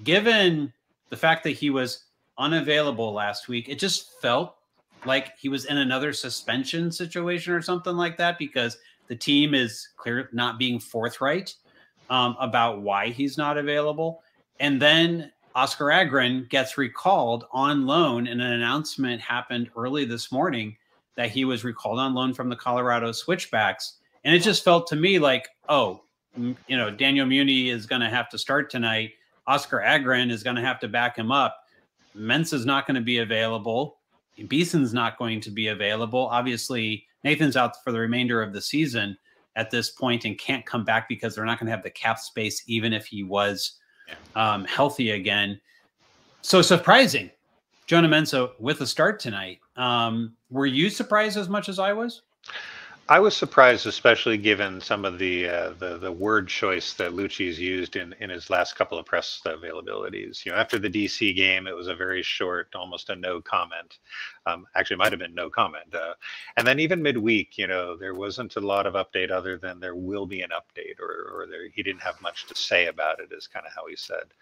Given the fact that he was unavailable last week, it just felt like he was in another suspension situation or something like that because the team is clear not being forthright um, about why he's not available. And then Oscar Agren gets recalled on loan, and an announcement happened early this morning that he was recalled on loan from the Colorado Switchbacks. And it just felt to me like, oh, you know, Daniel Munie is going to have to start tonight. Oscar Agren is going to have to back him up. Mensah's not going to be available. Beason's not going to be available. Obviously, Nathan's out for the remainder of the season at this point and can't come back because they're not going to have the cap space, even if he was um, healthy again. So surprising, Jonah Mensah with a start tonight. Um, were you surprised as much as I was? I was surprised, especially given some of the uh, the, the word choice that Luchi's used in, in his last couple of press availabilities. You know, after the DC game, it was a very short, almost a no comment. Um, actually, might have been no comment. Uh, and then even midweek, you know, there wasn't a lot of update other than there will be an update, or or there, he didn't have much to say about it. Is kind of how he said.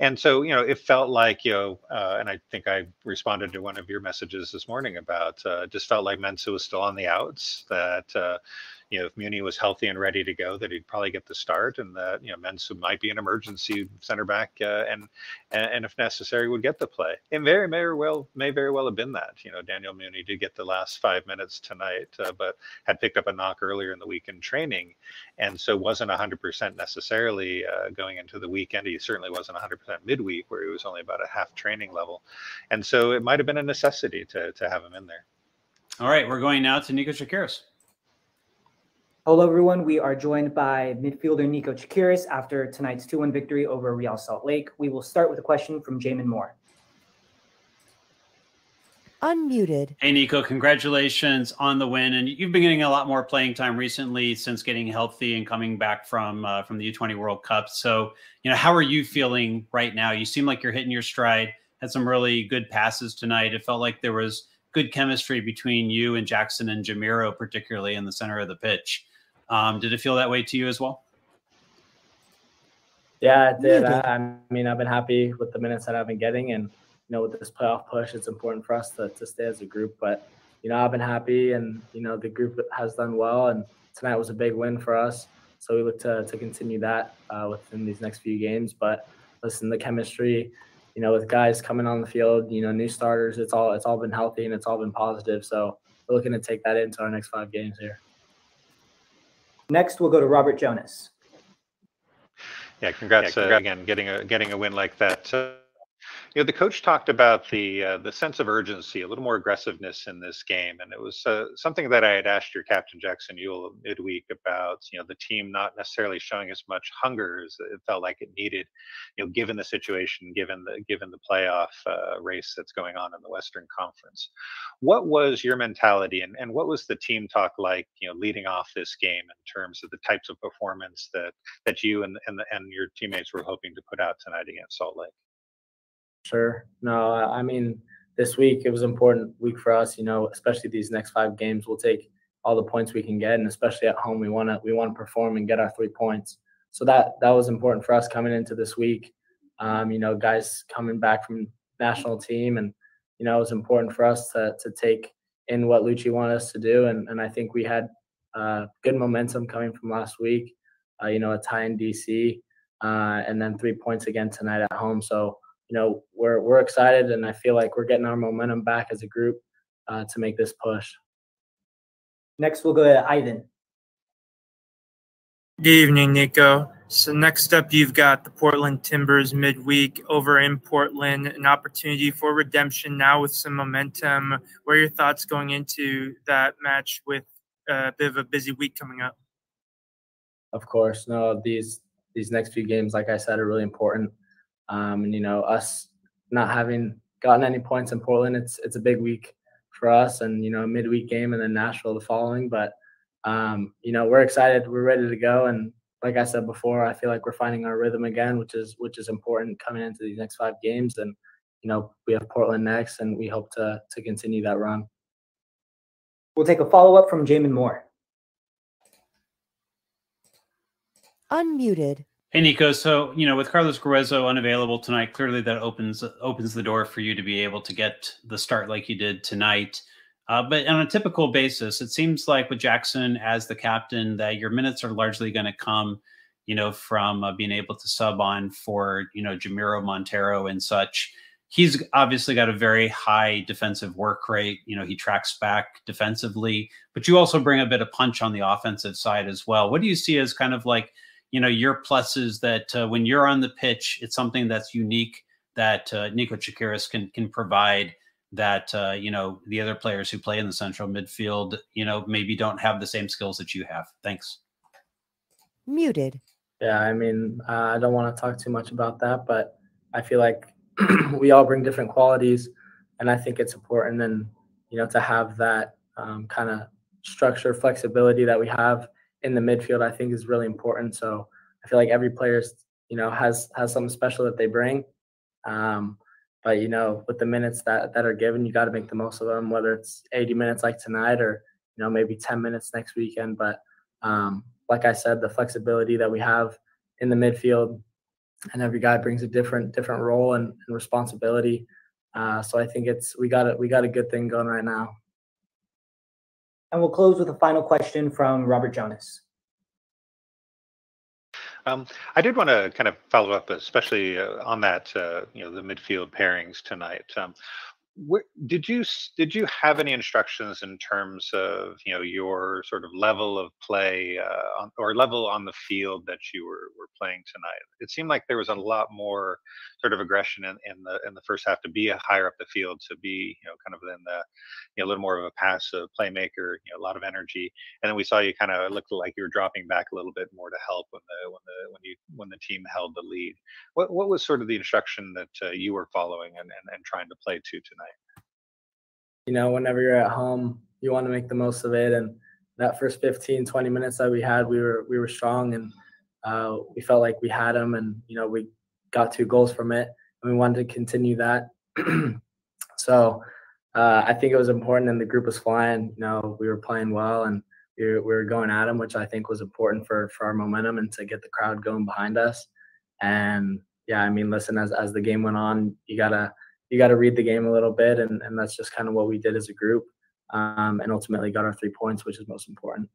And so, you know, it felt like, you know, uh, and I think I responded to one of your messages this morning about uh, just felt like Mensah was still on the outs, that, uh, you know, if Munie was healthy and ready to go, that he'd probably get the start, and that you know Mensah might be an emergency center back, uh, and, and, if necessary would get the play. It very may well may very well have been that. You know, Daniel Munie did get the last five minutes tonight, uh, but had picked up a knock earlier in the week in training, and so wasn't 100% necessarily uh, going into the weekend. He certainly wasn't 100% midweek, where he was only about a half training level, and so it might have been a necessity to to have him in there. All right, we're going now to Nico Tsakiris. Hello, everyone. We are joined by midfielder Nico Tsakiris after tonight's 2 1 victory over Real Salt Lake. We will start with a question from Jamon Moore. Unmuted. Hey, Nico, congratulations on the win. And you've been getting a lot more playing time recently since getting healthy and coming back from uh, from the U20 World Cup. So, you know, how are you feeling right now? You seem like you're hitting your stride, had some really good passes tonight. It felt like there was good chemistry between you and Jackson and Jamiro, particularly in the center of the pitch. Um, did it feel that way to you as well? Yeah, it did. I, I, mean, I've been happy with the minutes that I've been getting, and you know, with this playoff push, it's important for us to, to stay as a group. But you know, I've been happy, and you know, the group has done well, and tonight was a big win for us. So we look to to continue that uh, within these next few games. But listen, the chemistry, you know, with guys coming on the field, you know, new starters, it's all it's all been healthy and it's all been positive. So we're looking to take that into our next five games here. Next, we'll go to Robert Jonas. Yeah, congrats, yeah, congrats. Uh, again getting a getting a win like that. Uh, you know, the coach talked about the uh, the sense of urgency, a little more aggressiveness in this game, and it was uh, something that I had asked your captain Jackson Yueill midweek about. You know, the team not necessarily showing as much hunger as it felt like it needed. You know, given the situation, given the given the playoff uh, race that's going on in the Western Conference, what was your mentality, and and what was the team talk like? You know, leading off this game in terms of the types of performance that that you and and, and your teammates were hoping to put out tonight against Salt Lake. Sure. No, I mean, this week it was important week for us. You know, especially these next five games, we'll take all the points we can get, and especially at home, we want to we want to perform and get our three points. So that that was important for us coming into this week. Um, you know, guys coming back from national team, and you know, it was important for us to to take in what Luchi wanted us to do, and and I think we had uh, good momentum coming from last week. Uh, you know, a tie in DC, uh, and then three points again tonight at home. So you know, we're we're excited, and I feel like we're getting our momentum back as a group uh, to make this push. Next, we'll go to Ivan. Good evening, Nico. So next up, you've got the Portland Timbers midweek over in Portland, an opportunity for redemption now with some momentum. What are your thoughts going into that match with a bit of a busy week coming up? Of course, no. These these next few games, like I said, are really important. Um, and you know, us not having gotten any points in Portland, it's it's a big week for us, and you know, a midweek game and then Nashville the following. But um, you know, we're excited, we're ready to go, and like I said before, I feel like we're finding our rhythm again, which is which is important coming into these next five games. And you know, we have Portland next, and we hope to to continue that run. We'll take a follow up from Jamon Moore. Unmuted. Hey Nico, so you know with Carlos Gruezo unavailable tonight, clearly that opens opens the door for you to be able to get the start like you did tonight. Uh, but on a typical basis, it seems like with Jackson as the captain, that your minutes are largely going to come, you know, from uh, being able to sub on for you know Jamiro Montero and such. He's obviously got a very high defensive work rate. You know, he tracks back defensively, but you also bring a bit of punch on the offensive side as well. What do you see as kind of like you know your pluses that uh, when you're on the pitch, it's something that's unique that uh, Nico Tsakiris can can provide that uh, you know the other players who play in the central midfield, you know, maybe don't have the same skills that you have. Thanks. Muted. Yeah, I mean, uh, I don't want to talk too much about that, but I feel like [CLEARS THROAT] we all bring different qualities, and I think it's important and you know to have that um, kind of structure flexibility that we have in the midfield, I think is really important. So I feel like every player, you know, has has something special that they bring. Um, but you know, with the minutes that that are given, you got to make the most of them. Whether it's 80 minutes like tonight, or you know, maybe 10 minutes next weekend. But um, like I said, the flexibility that we have in the midfield, and every guy brings a different different role and, and responsibility. Uh, so I think it's we got it. We got a good thing going right now. And we'll close with a final question from Robert Jonas. Um, I did want to kind of follow up, especially uh, on that, uh, you know, the midfield pairings tonight. Um, where, did you did you have any instructions in terms of you know your sort of level of play uh, on, or level on the field that you were, were playing tonight? It seemed like there was a lot more sort of aggression in, in the in the first half to be higher up the field, to be you know kind of in the you know a little more of a passive playmaker, you know a lot of energy, and then we saw you kind of looked like you were dropping back a little bit more to help when the when the when you when the team held the lead. What what was sort of the instruction that uh, you were following and, and and trying to play to tonight? You know, whenever you're at home, you want to make the most of it. And that first 15, 20 minutes that we had, we were we were strong and uh, we felt like we had them, and you know, we got two goals from it, and we wanted to continue that. [CLEARS THROAT] so uh, I think it was important, and the group was flying. You know, we were playing well, and we were, we were going at them, which I think was important for for our momentum and to get the crowd going behind us. And yeah, I mean, listen, as as the game went on, you gotta you got to read the game a little bit, and, and that's just kind of what we did as a group, um, and ultimately got our three points, which is most important.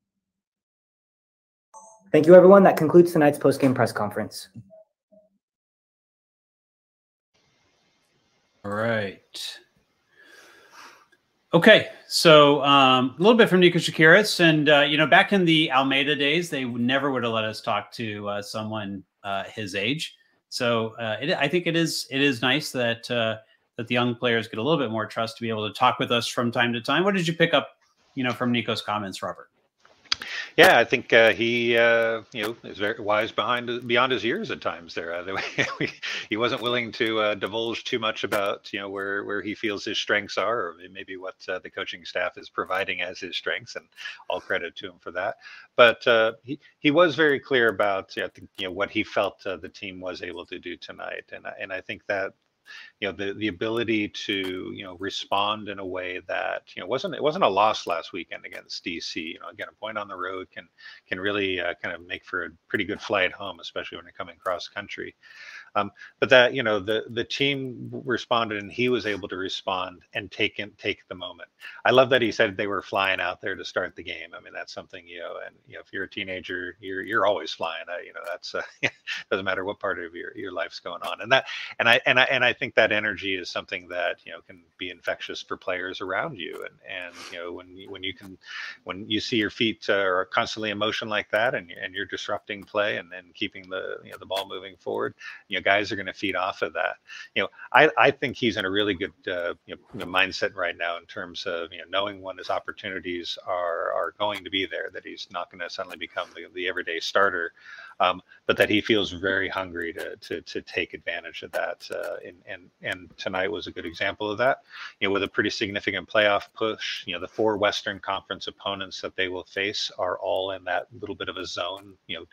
Thank you, everyone. That concludes tonight's post-game press conference. All right. Okay, so um, a little bit from Nico Tsakiris, and uh, you know, back in the Almeyda days, they never would have let us talk to uh, someone uh, his age. So uh, it, I think it is it is nice that uh, that the young players get a little bit more trust to be able to talk with us from time to time. What did you pick up, you know, from Nico's comments, Robert? Yeah, I think uh, he, uh, you know, is very wise behind beyond his years at times. There, uh, [LAUGHS] he wasn't willing to uh, divulge too much about, you know, where where he feels his strengths are, or maybe what uh, the coaching staff is providing as his strengths, and all credit to him for that. But uh, he he was very clear about, I think, you know, what he felt the team was able to do tonight, and and I think that you know the the ability to you know respond in a way that you know wasn't it wasn't a loss last weekend against DC. You know, again, a point on the road can can really uh, kind of make for a pretty good flight home, especially when you're coming cross country. Um, but that you know the the team responded and he was able to respond and take in, take the moment. I love that he said they were flying out there to start the game. I mean that's something you know, and you know if you're a teenager, you're you're always flying. You know that's uh, [LAUGHS] doesn't matter what part of your your life's going on. And that and I and I and I think that energy is something that you know can be infectious for players around you. And and you know when you, when you can when you see your feet uh, are constantly in motion like that, and and you're disrupting play and then keeping the you know the ball moving forward, you know know, guys are going to feed off of that. You know, I, I think he's in a really good uh, you know, mindset right now in terms of you know knowing when his opportunities are are going to be there. That he's not going to suddenly become the, the everyday starter, um, but that he feels very hungry to to, to take advantage of that. Uh, and and and tonight was a good example of that. You know, with a pretty significant playoff push. You know, the four Western Conference opponents that they will face are all in that little bit of a zone. You know,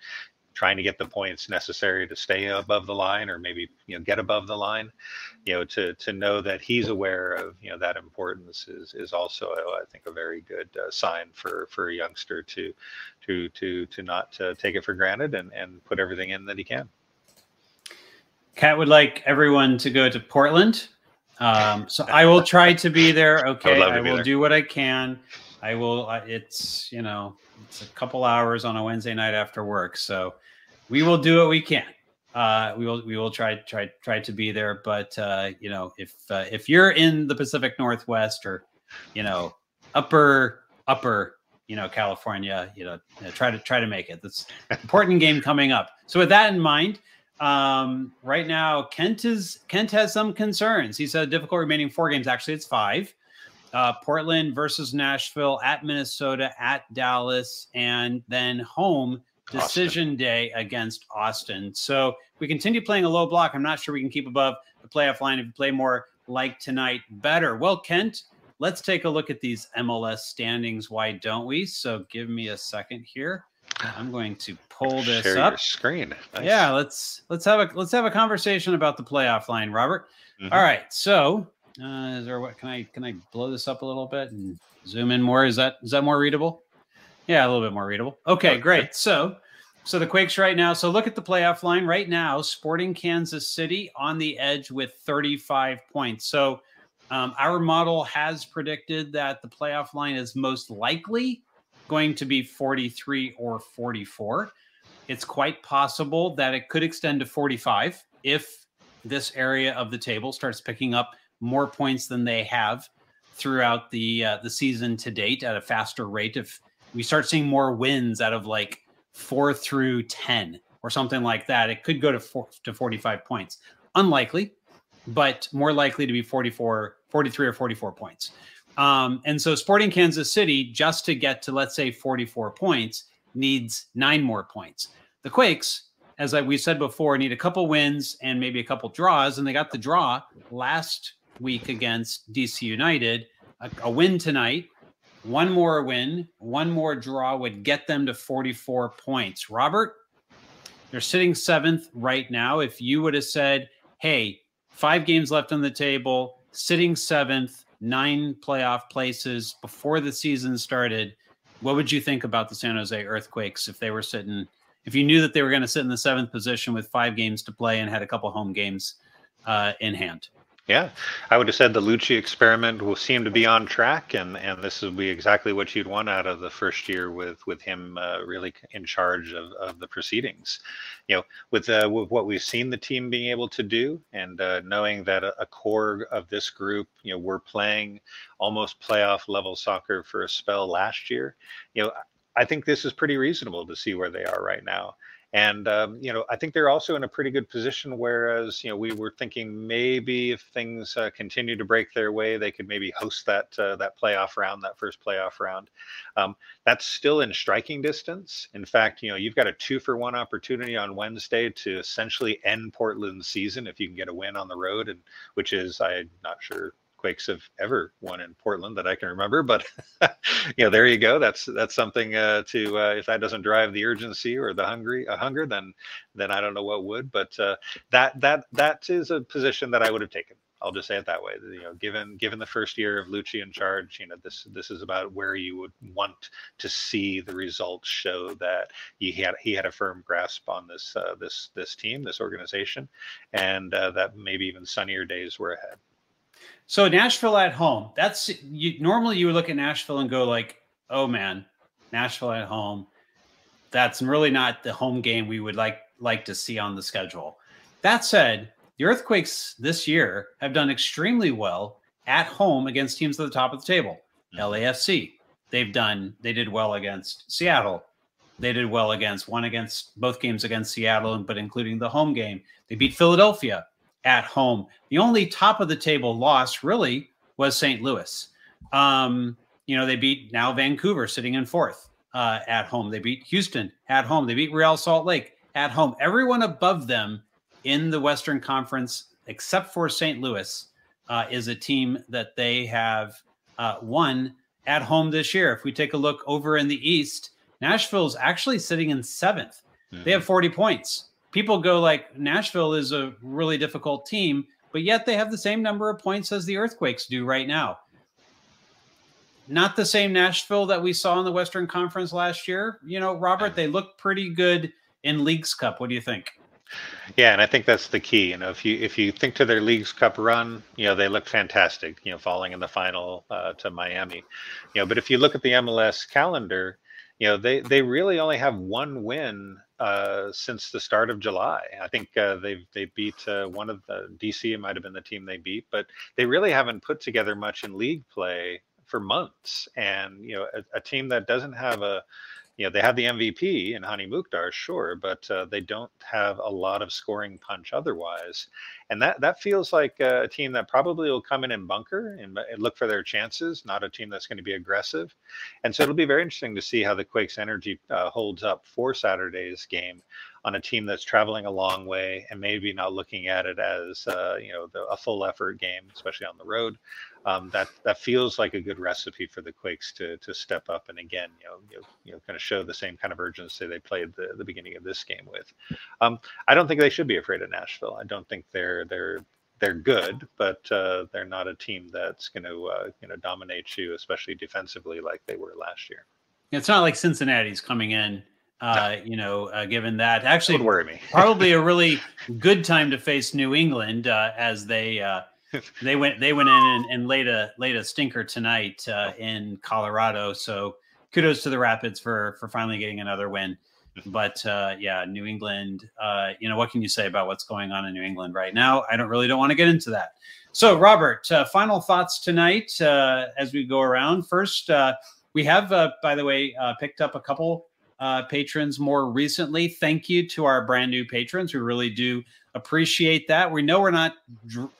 trying to get the points necessary to stay above the line or maybe you know get above the line you know to to know that he's aware of you know that importance is is also i think a very good uh, sign for for a youngster to to to to not uh, take it for granted and and put everything in that he can. Kat would like everyone to go to portland. Um, so i will try to be there. [LAUGHS] Okay i, I will do what i can. I will it's you know it's a couple hours on a wednesday night after work. So we will do what we can. Uh, we will we will try try try to be there. But uh, you know, if uh, if you're in the Pacific Northwest or you know upper upper you know California, you know, try to try to make it. That's important game coming up. So with that in mind, um, right now Kent is Kent has some concerns. He said difficult remaining four games. Actually, it's five. Uh, Portland versus Nashville, at Minnesota, at Dallas, and then home decision Austin. day against Austin. So we continue playing a low block. I'm not sure we can keep above the playoff line if we play more like tonight better. Well, Kent, let's take a look at these MLS standings. Why don't we? So give me a second here. I'm going to pull this Share up. screen. Nice. Yeah, let's let's have a let's have a conversation about the playoff line, Robert. Mm-hmm. All right, so uh, is there what can I can I blow this up a little bit and zoom in more? Is that is that more readable? Yeah, a little bit more readable. Okay, great. So, so the Quakes right now. So look at the playoff line right now. Sporting Kansas City on the edge with 35 points. So um, our model has predicted that the playoff line is most likely going to be 43 or 44. It's quite possible that it could extend to 45 if this area of the table starts picking up more points than they have throughout the uh, the season to date at a faster rate. If we start seeing more wins out of like four through 10 or something like that, it could go to four to 45 points. Unlikely, but more likely to be 44, 43 or 44 points. Um, and so Sporting Kansas City, just to get to, let's say, 44 points, needs nine more points. The Quakes, as I, we said before, need a couple wins and maybe a couple draws. And they got the draw last week against DC United, a, a win tonight, one more win, one more draw would get them to 44 points. Robert, they're sitting seventh right now. If you would have said, hey, five games left on the table, sitting seventh, nine playoff places before the season started, what would you think about the San Jose Earthquakes if they were sitting, if you knew that they were going to sit in the seventh position with five games to play and had a couple home games uh, in hand? Yeah, I would have said the Luchi experiment will seem to be on track, and and this will be exactly what you'd want out of the first year with with him uh, really in charge of, of the proceedings. You know, with uh, with what we've seen the team being able to do, and uh, knowing that a, a, core of this group, you know, we're playing almost playoff level soccer for a spell last year. You know, I think this is pretty reasonable to see where they are right now And um, you know, I think they're also in a pretty good position. Whereas you know, we were thinking maybe if things uh, continue to break their way, they could maybe host that uh, that playoff round, that first playoff round. Um, that's still in striking distance. In fact, you know, you've got a two for one opportunity on Wednesday to essentially end Portland's season if you can get a win on the road, and which is I'm not sure Quakes have ever won in Portland that I can remember. But [LAUGHS] you know, there you go. That's that's something uh, to uh, if that doesn't drive the urgency or the hungry uh, hunger, then then I don't know what would. But uh, that that that is a position that I would have taken. I'll just say it that way. You know, given given the first year of Luchi in charge, you know, this this is about where you would want to see the results show that he had he had a firm grasp on this uh, this this team, this organization, and uh, that maybe even sunnier days were ahead. So Nashville at home. That's you, normally you would look at Nashville and go like, "Oh man, Nashville at home." That's really not the home game we would like like to see on the schedule. That said, the Earthquakes this year have done extremely well at home against teams at the top of the table. Mm-hmm. LAFC. They've done they did well against Seattle. They did well against one against both games against Seattle, but including the home game. They beat Philadelphia at home. The only top of the table loss really was St. Louis. Um, you know, they beat now Vancouver sitting in fourth uh, at home. They beat Houston at home. They beat Real Salt Lake at home. Everyone above them in the Western Conference, except for St. Louis, uh, is a team that they have uh, won at home this year. If we take a look over in the East, Nashville's actually sitting in 7th mm-hmm. They have 40 points people go like Nashville is a really difficult team, but yet they have the same number of points as the Earthquakes do right now. Not the same Nashville that we saw in the Western Conference last year. You know, Robert, they look pretty good in Leagues Cup. What do you think? Yeah, and I think that's the key. You know, if you if you think to their Leagues Cup run, you know they look fantastic. You know, falling in the final uh, to Miami. You know, but if you look at the MLS calendar, you know they they really only have one win uh, since the start of July. I think uh, they they beat uh, one of the DC. It might have been the team they beat, but they really haven't put together much in league play for months. And you know, a, a team that doesn't have a you know they have the MVP in Hany Mukhtar, sure, but uh, they don't have a lot of scoring punch otherwise, and that that feels like a team that probably will come in and bunker and, and look for their chances, not a team that's going to be aggressive, and so it'll be very interesting to see how the Quakes energy uh, holds up for Saturday's game on a team that's traveling a long way and maybe not looking at it as uh, you know the, a full effort game, especially on the road um, that that feels like a good recipe for the Quakes to to step up and again, you know, you know, you know kind of show the same kind of urgency they played the, the beginning of this game with. Um, I don't think they should be afraid of Nashville. I don't think they're they're they're good, but uh, they're not a team that's going to uh, you know dominate you, especially defensively like they were last year. It's not like Cincinnati's coming in uh, you know, uh, given that actually would worry me. [LAUGHS] probably a really good time to face New England uh, as they uh, [LAUGHS] they went they went in and, and, laid a laid a stinker tonight uh, in Colorado. So kudos to the Rapids for for finally getting another win. But uh, yeah, New England. Uh, you know what can you say about what's going on in New England right now? I don't really don't want to get into that. So Robert, uh, final thoughts tonight uh, as we go around. First, uh, we have by the way picked up a couple patrons more recently. Thank you to our brand new patrons. We really do appreciate that. We know we're not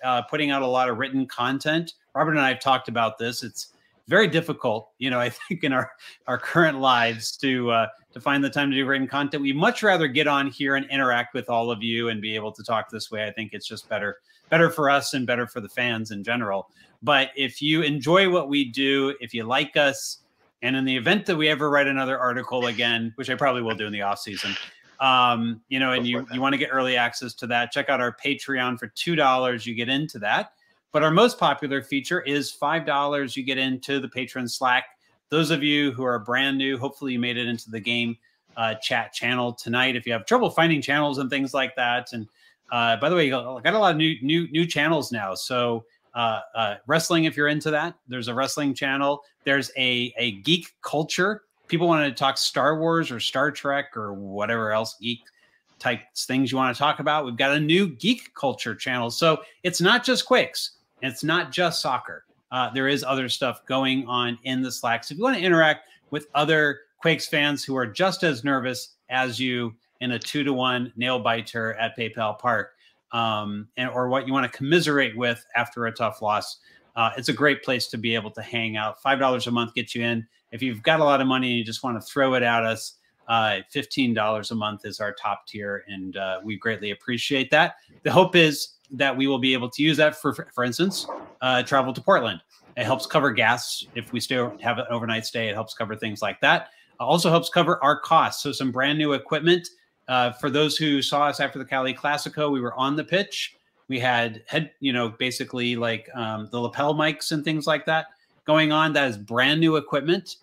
uh, putting out a lot of written content. Robert and I have talked about this. It's very difficult, you know, [LAUGHS] I think in our our current lives to uh, to find the time to do written content. We much rather get on here and interact with all of you and be able to talk this way. I think it's just better better for us and better for the fans in general. But if you enjoy what we do, if you like us, and in the event that we ever write another article again, which I probably will do in the off season, um, you know, and you, you want to get early access to that, check out our Patreon for $2. You get into that. But our most popular feature is $5. You get into the patron Slack. Those of you who are brand new, hopefully you made it into the game uh, chat channel tonight. If you have trouble finding channels and things like that, and uh, by the way, I got a lot of new new new channels now. So uh, uh, wrestling, if you're into that, there's a wrestling channel. There's a a geek culture people want to talk Star Wars or Star Trek or whatever else geek type things you want to talk about, we've got a new geek culture channel. So it's not just Quakes, it's not just soccer. Uh, there is other stuff going on in the Slack. So if you want to interact with other Quakes fans who are just as nervous as you in a two to one nail biter at PayPal Park, um, and or what you want to commiserate with after a tough loss. Uh, it's a great place to be able to hang out. Five dollars a month gets you in. If you've got a lot of money and you just want to throw it at us, uh, $15 a month is our top tier, and uh, we greatly appreciate that. The hope is that we will be able to use that for, for instance, uh, travel to Portland. It helps cover gas if we still have an overnight stay. It helps cover things like that. It also helps cover our costs. So some brand new equipment. Uh, for those who saw us after the Cali Clasico, we were on the pitch. We had head, you know, basically like um, the lapel mics and things like that going on. That is brand new equipment.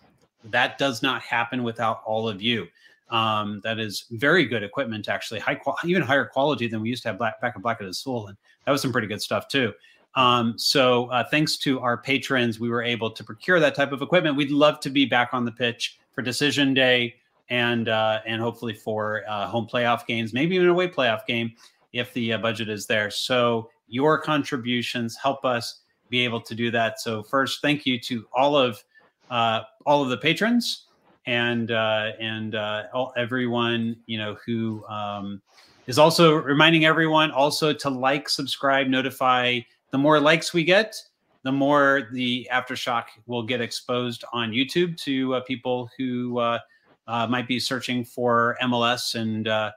That does not happen without all of you. Um, that is very good equipment, actually, high quality, even higher quality than we used to have back, back at Black at the School, and that was some pretty good stuff too. Um, so, uh, thanks to our patrons, we were able to procure that type of equipment. We'd love to be back on the pitch for decision day and uh, and hopefully for uh, home playoff games, maybe even a away playoff game if the uh, budget is there. So, your contributions help us be able to do that. So, first, thank you to all of uh, all of the patrons and uh, and uh, all, everyone you know who um, is also reminding everyone also to like, subscribe, notify. The more likes we get, the more the aftershock will get exposed on YouTube to uh, people who uh, uh, might be searching for MLS and uh,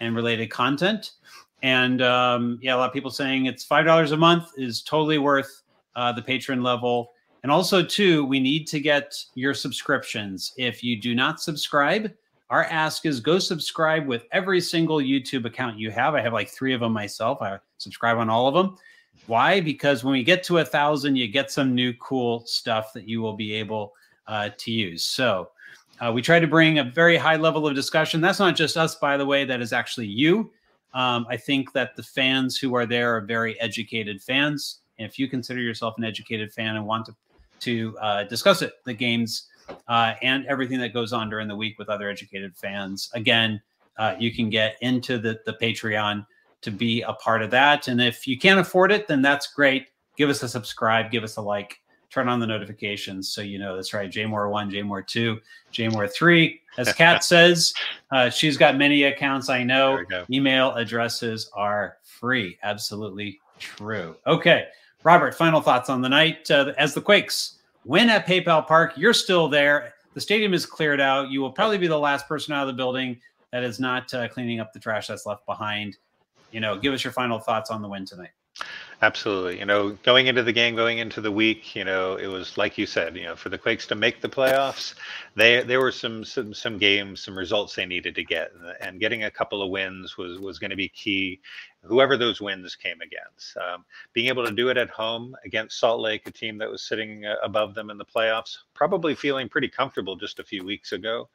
and related content. And um, yeah, a lot of people saying it's five dollars a month is totally worth uh, the patron level. And also, too, we need to get your subscriptions. If you do not subscribe, our ask is go subscribe with every single YouTube account you have. I have like three of them myself. I subscribe on all of them. Why? Because when we get to a thousand, you get some new cool stuff that you will be able uh, to use. So uh, we try to bring a very high level of discussion. That's not just us, by the way, that is actually you. Um, I think that the fans who are there are very educated fans. And if you consider yourself an educated fan and want to to uh, discuss it, the games, uh, and everything that goes on during the week with other educated fans. Again, uh, you can get into the, the Patreon to be a part of that. And if you can't afford it, then that's great. Give us a subscribe, give us a like, turn on the notifications so you know that's right. JMore one, JMore two, JMore three. As [LAUGHS] Kat says, uh, she's got many accounts. I know. Email addresses are free. Absolutely true. Okay. Robert, final thoughts on the night uh, as the Quakes win at PayPal Park. You're still there. The stadium is cleared out. You will probably be the last person out of the building that is not uh, cleaning up the trash that's left behind. You know, give us your final thoughts on the win tonight. Absolutely. You know, going into the game, going into the week, you know, it was like you said, you know, for the Quakes to make the playoffs, they there were some some some games, some results they needed to get, and getting a couple of wins was was going to be key. Whoever those wins came against, um, being able to do it at home against Salt Lake, a team that was sitting uh, above them in the playoffs, probably feeling pretty comfortable just a few weeks ago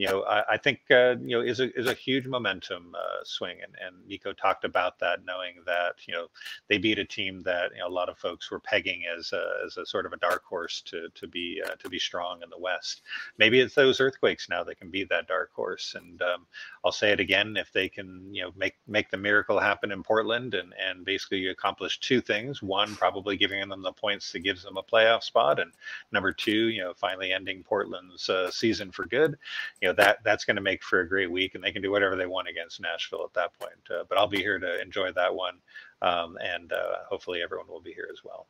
you know, I, I think uh, you know is a is a huge momentum uh, swing, and and Nico talked about that, knowing that you know they beat a team that you know a lot of folks were pegging as a, as a sort of a dark horse to to be uh, to be strong in the West. Maybe it's those earthquakes now that can be that dark horse, and um, I'll say it again: if they can you know make make the miracle happen in Portland and and basically accomplish two things: one, probably giving them the points that gives them a playoff spot, and number two, you know, finally ending Portland's uh, season for good you know that that's going to make for a great week, and they can do whatever they want against Nashville at that point. Uh, but I'll be here to enjoy that one, um, and uh, hopefully everyone will be here as well.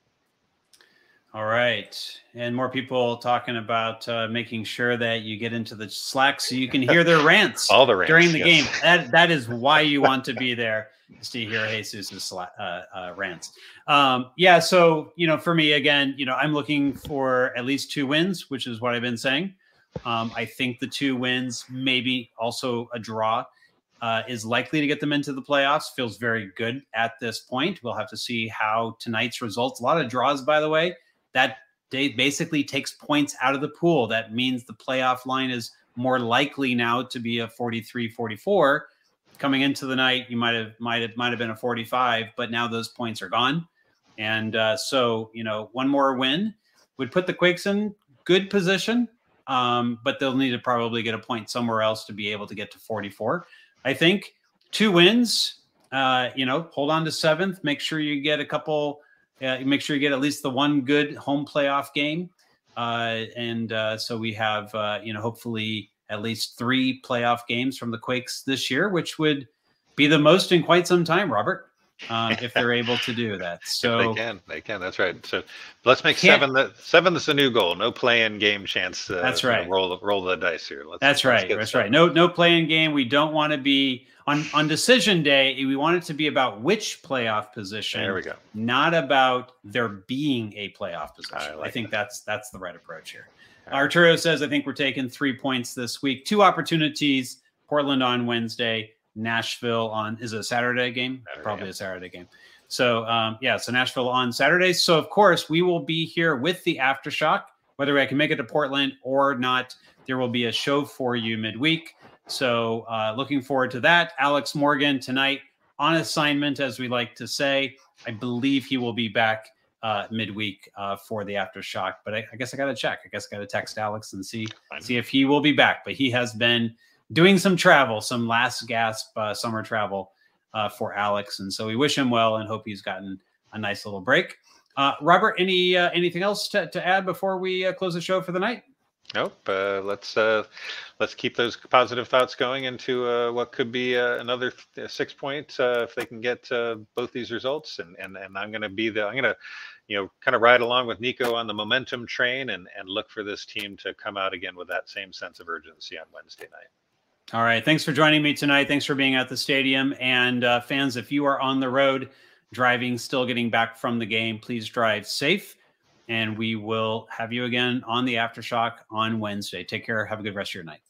All right, and more people talking about uh, making sure that you get into the Slack so you can hear their rants, [LAUGHS] all the rants during the yes. game. That that is why you want to be there is to hear Jesus's uh, uh, rants. Um, yeah, so you know, for me again, you know, I'm looking for at least two wins, which is what I've been saying. Um, I think the two wins, maybe also a draw, uh, is likely to get them into the playoffs. Feels very good at this point. We'll have to see how tonight's results. A lot of draws, by the way. That day basically takes points out of the pool. That means the playoff line is more likely now to be a 43-44. Coming into the night, you might have might have might have been a 45, but now those points are gone. And uh, so, you know, one more win would put the Quakes in good position um, but they'll need to probably get a point somewhere else to be able to get to 44. I think two wins, uh, you know, hold on to seventh. Make sure you get a couple. Uh, make sure you get at least the one good home playoff game, uh, and uh, so we have, uh, you know, hopefully at least three playoff games from the Quakes this year, which would be the most in quite some time, Robert. Um, if they're able to do that, [LAUGHS] so they can, they can. That's right. So let's make seven. The seven is the new goal. No play-in game chance. Uh, that's right. Roll roll the dice here. Let's, that's right. That's right. No no play-in game. We don't want to be on on decision day. We want it to be about which playoff position. There we go. Not about there being a playoff position. I, like I think that. that's that's the right approach here. Arturo says, I think we're taking three points this week. Two opportunities. Portland on Wednesday. Nashville on is it a Saturday game? Saturday, Probably yeah. a Saturday game. So um, yeah, so Nashville on Saturday. So of course we will be here with the aftershock, whether I can make it to Portland or not. There will be a show for you midweek. So uh, looking forward to that. Alex Morgan tonight on assignment, as we like to say. I believe he will be back uh, midweek uh, for the aftershock, but I, I guess I got to check. I guess I got to text Alex and see see if he will be back. But he has been doing some travel, some last gasp uh, summer travel uh, for Alex, and so we wish him well and hope he's gotten a nice little break. Uh, Robert, any uh, anything else to, to add before we uh, close the show for the night? Nope. Uh, let's let's keep those positive thoughts going into what could be another six points if they can get both these results. And and and I'm going to be the I'm going to you know kind of ride along with Nico on the momentum train and and look for this team to come out again with that same sense of urgency on Wednesday night. All right. Thanks for joining me tonight. Thanks for being at the stadium. And uh, fans, if you are on the road driving, still getting back from the game, please drive safe. And we will have you again on the Aftershock on Wednesday. Take care. Have a good rest of your night.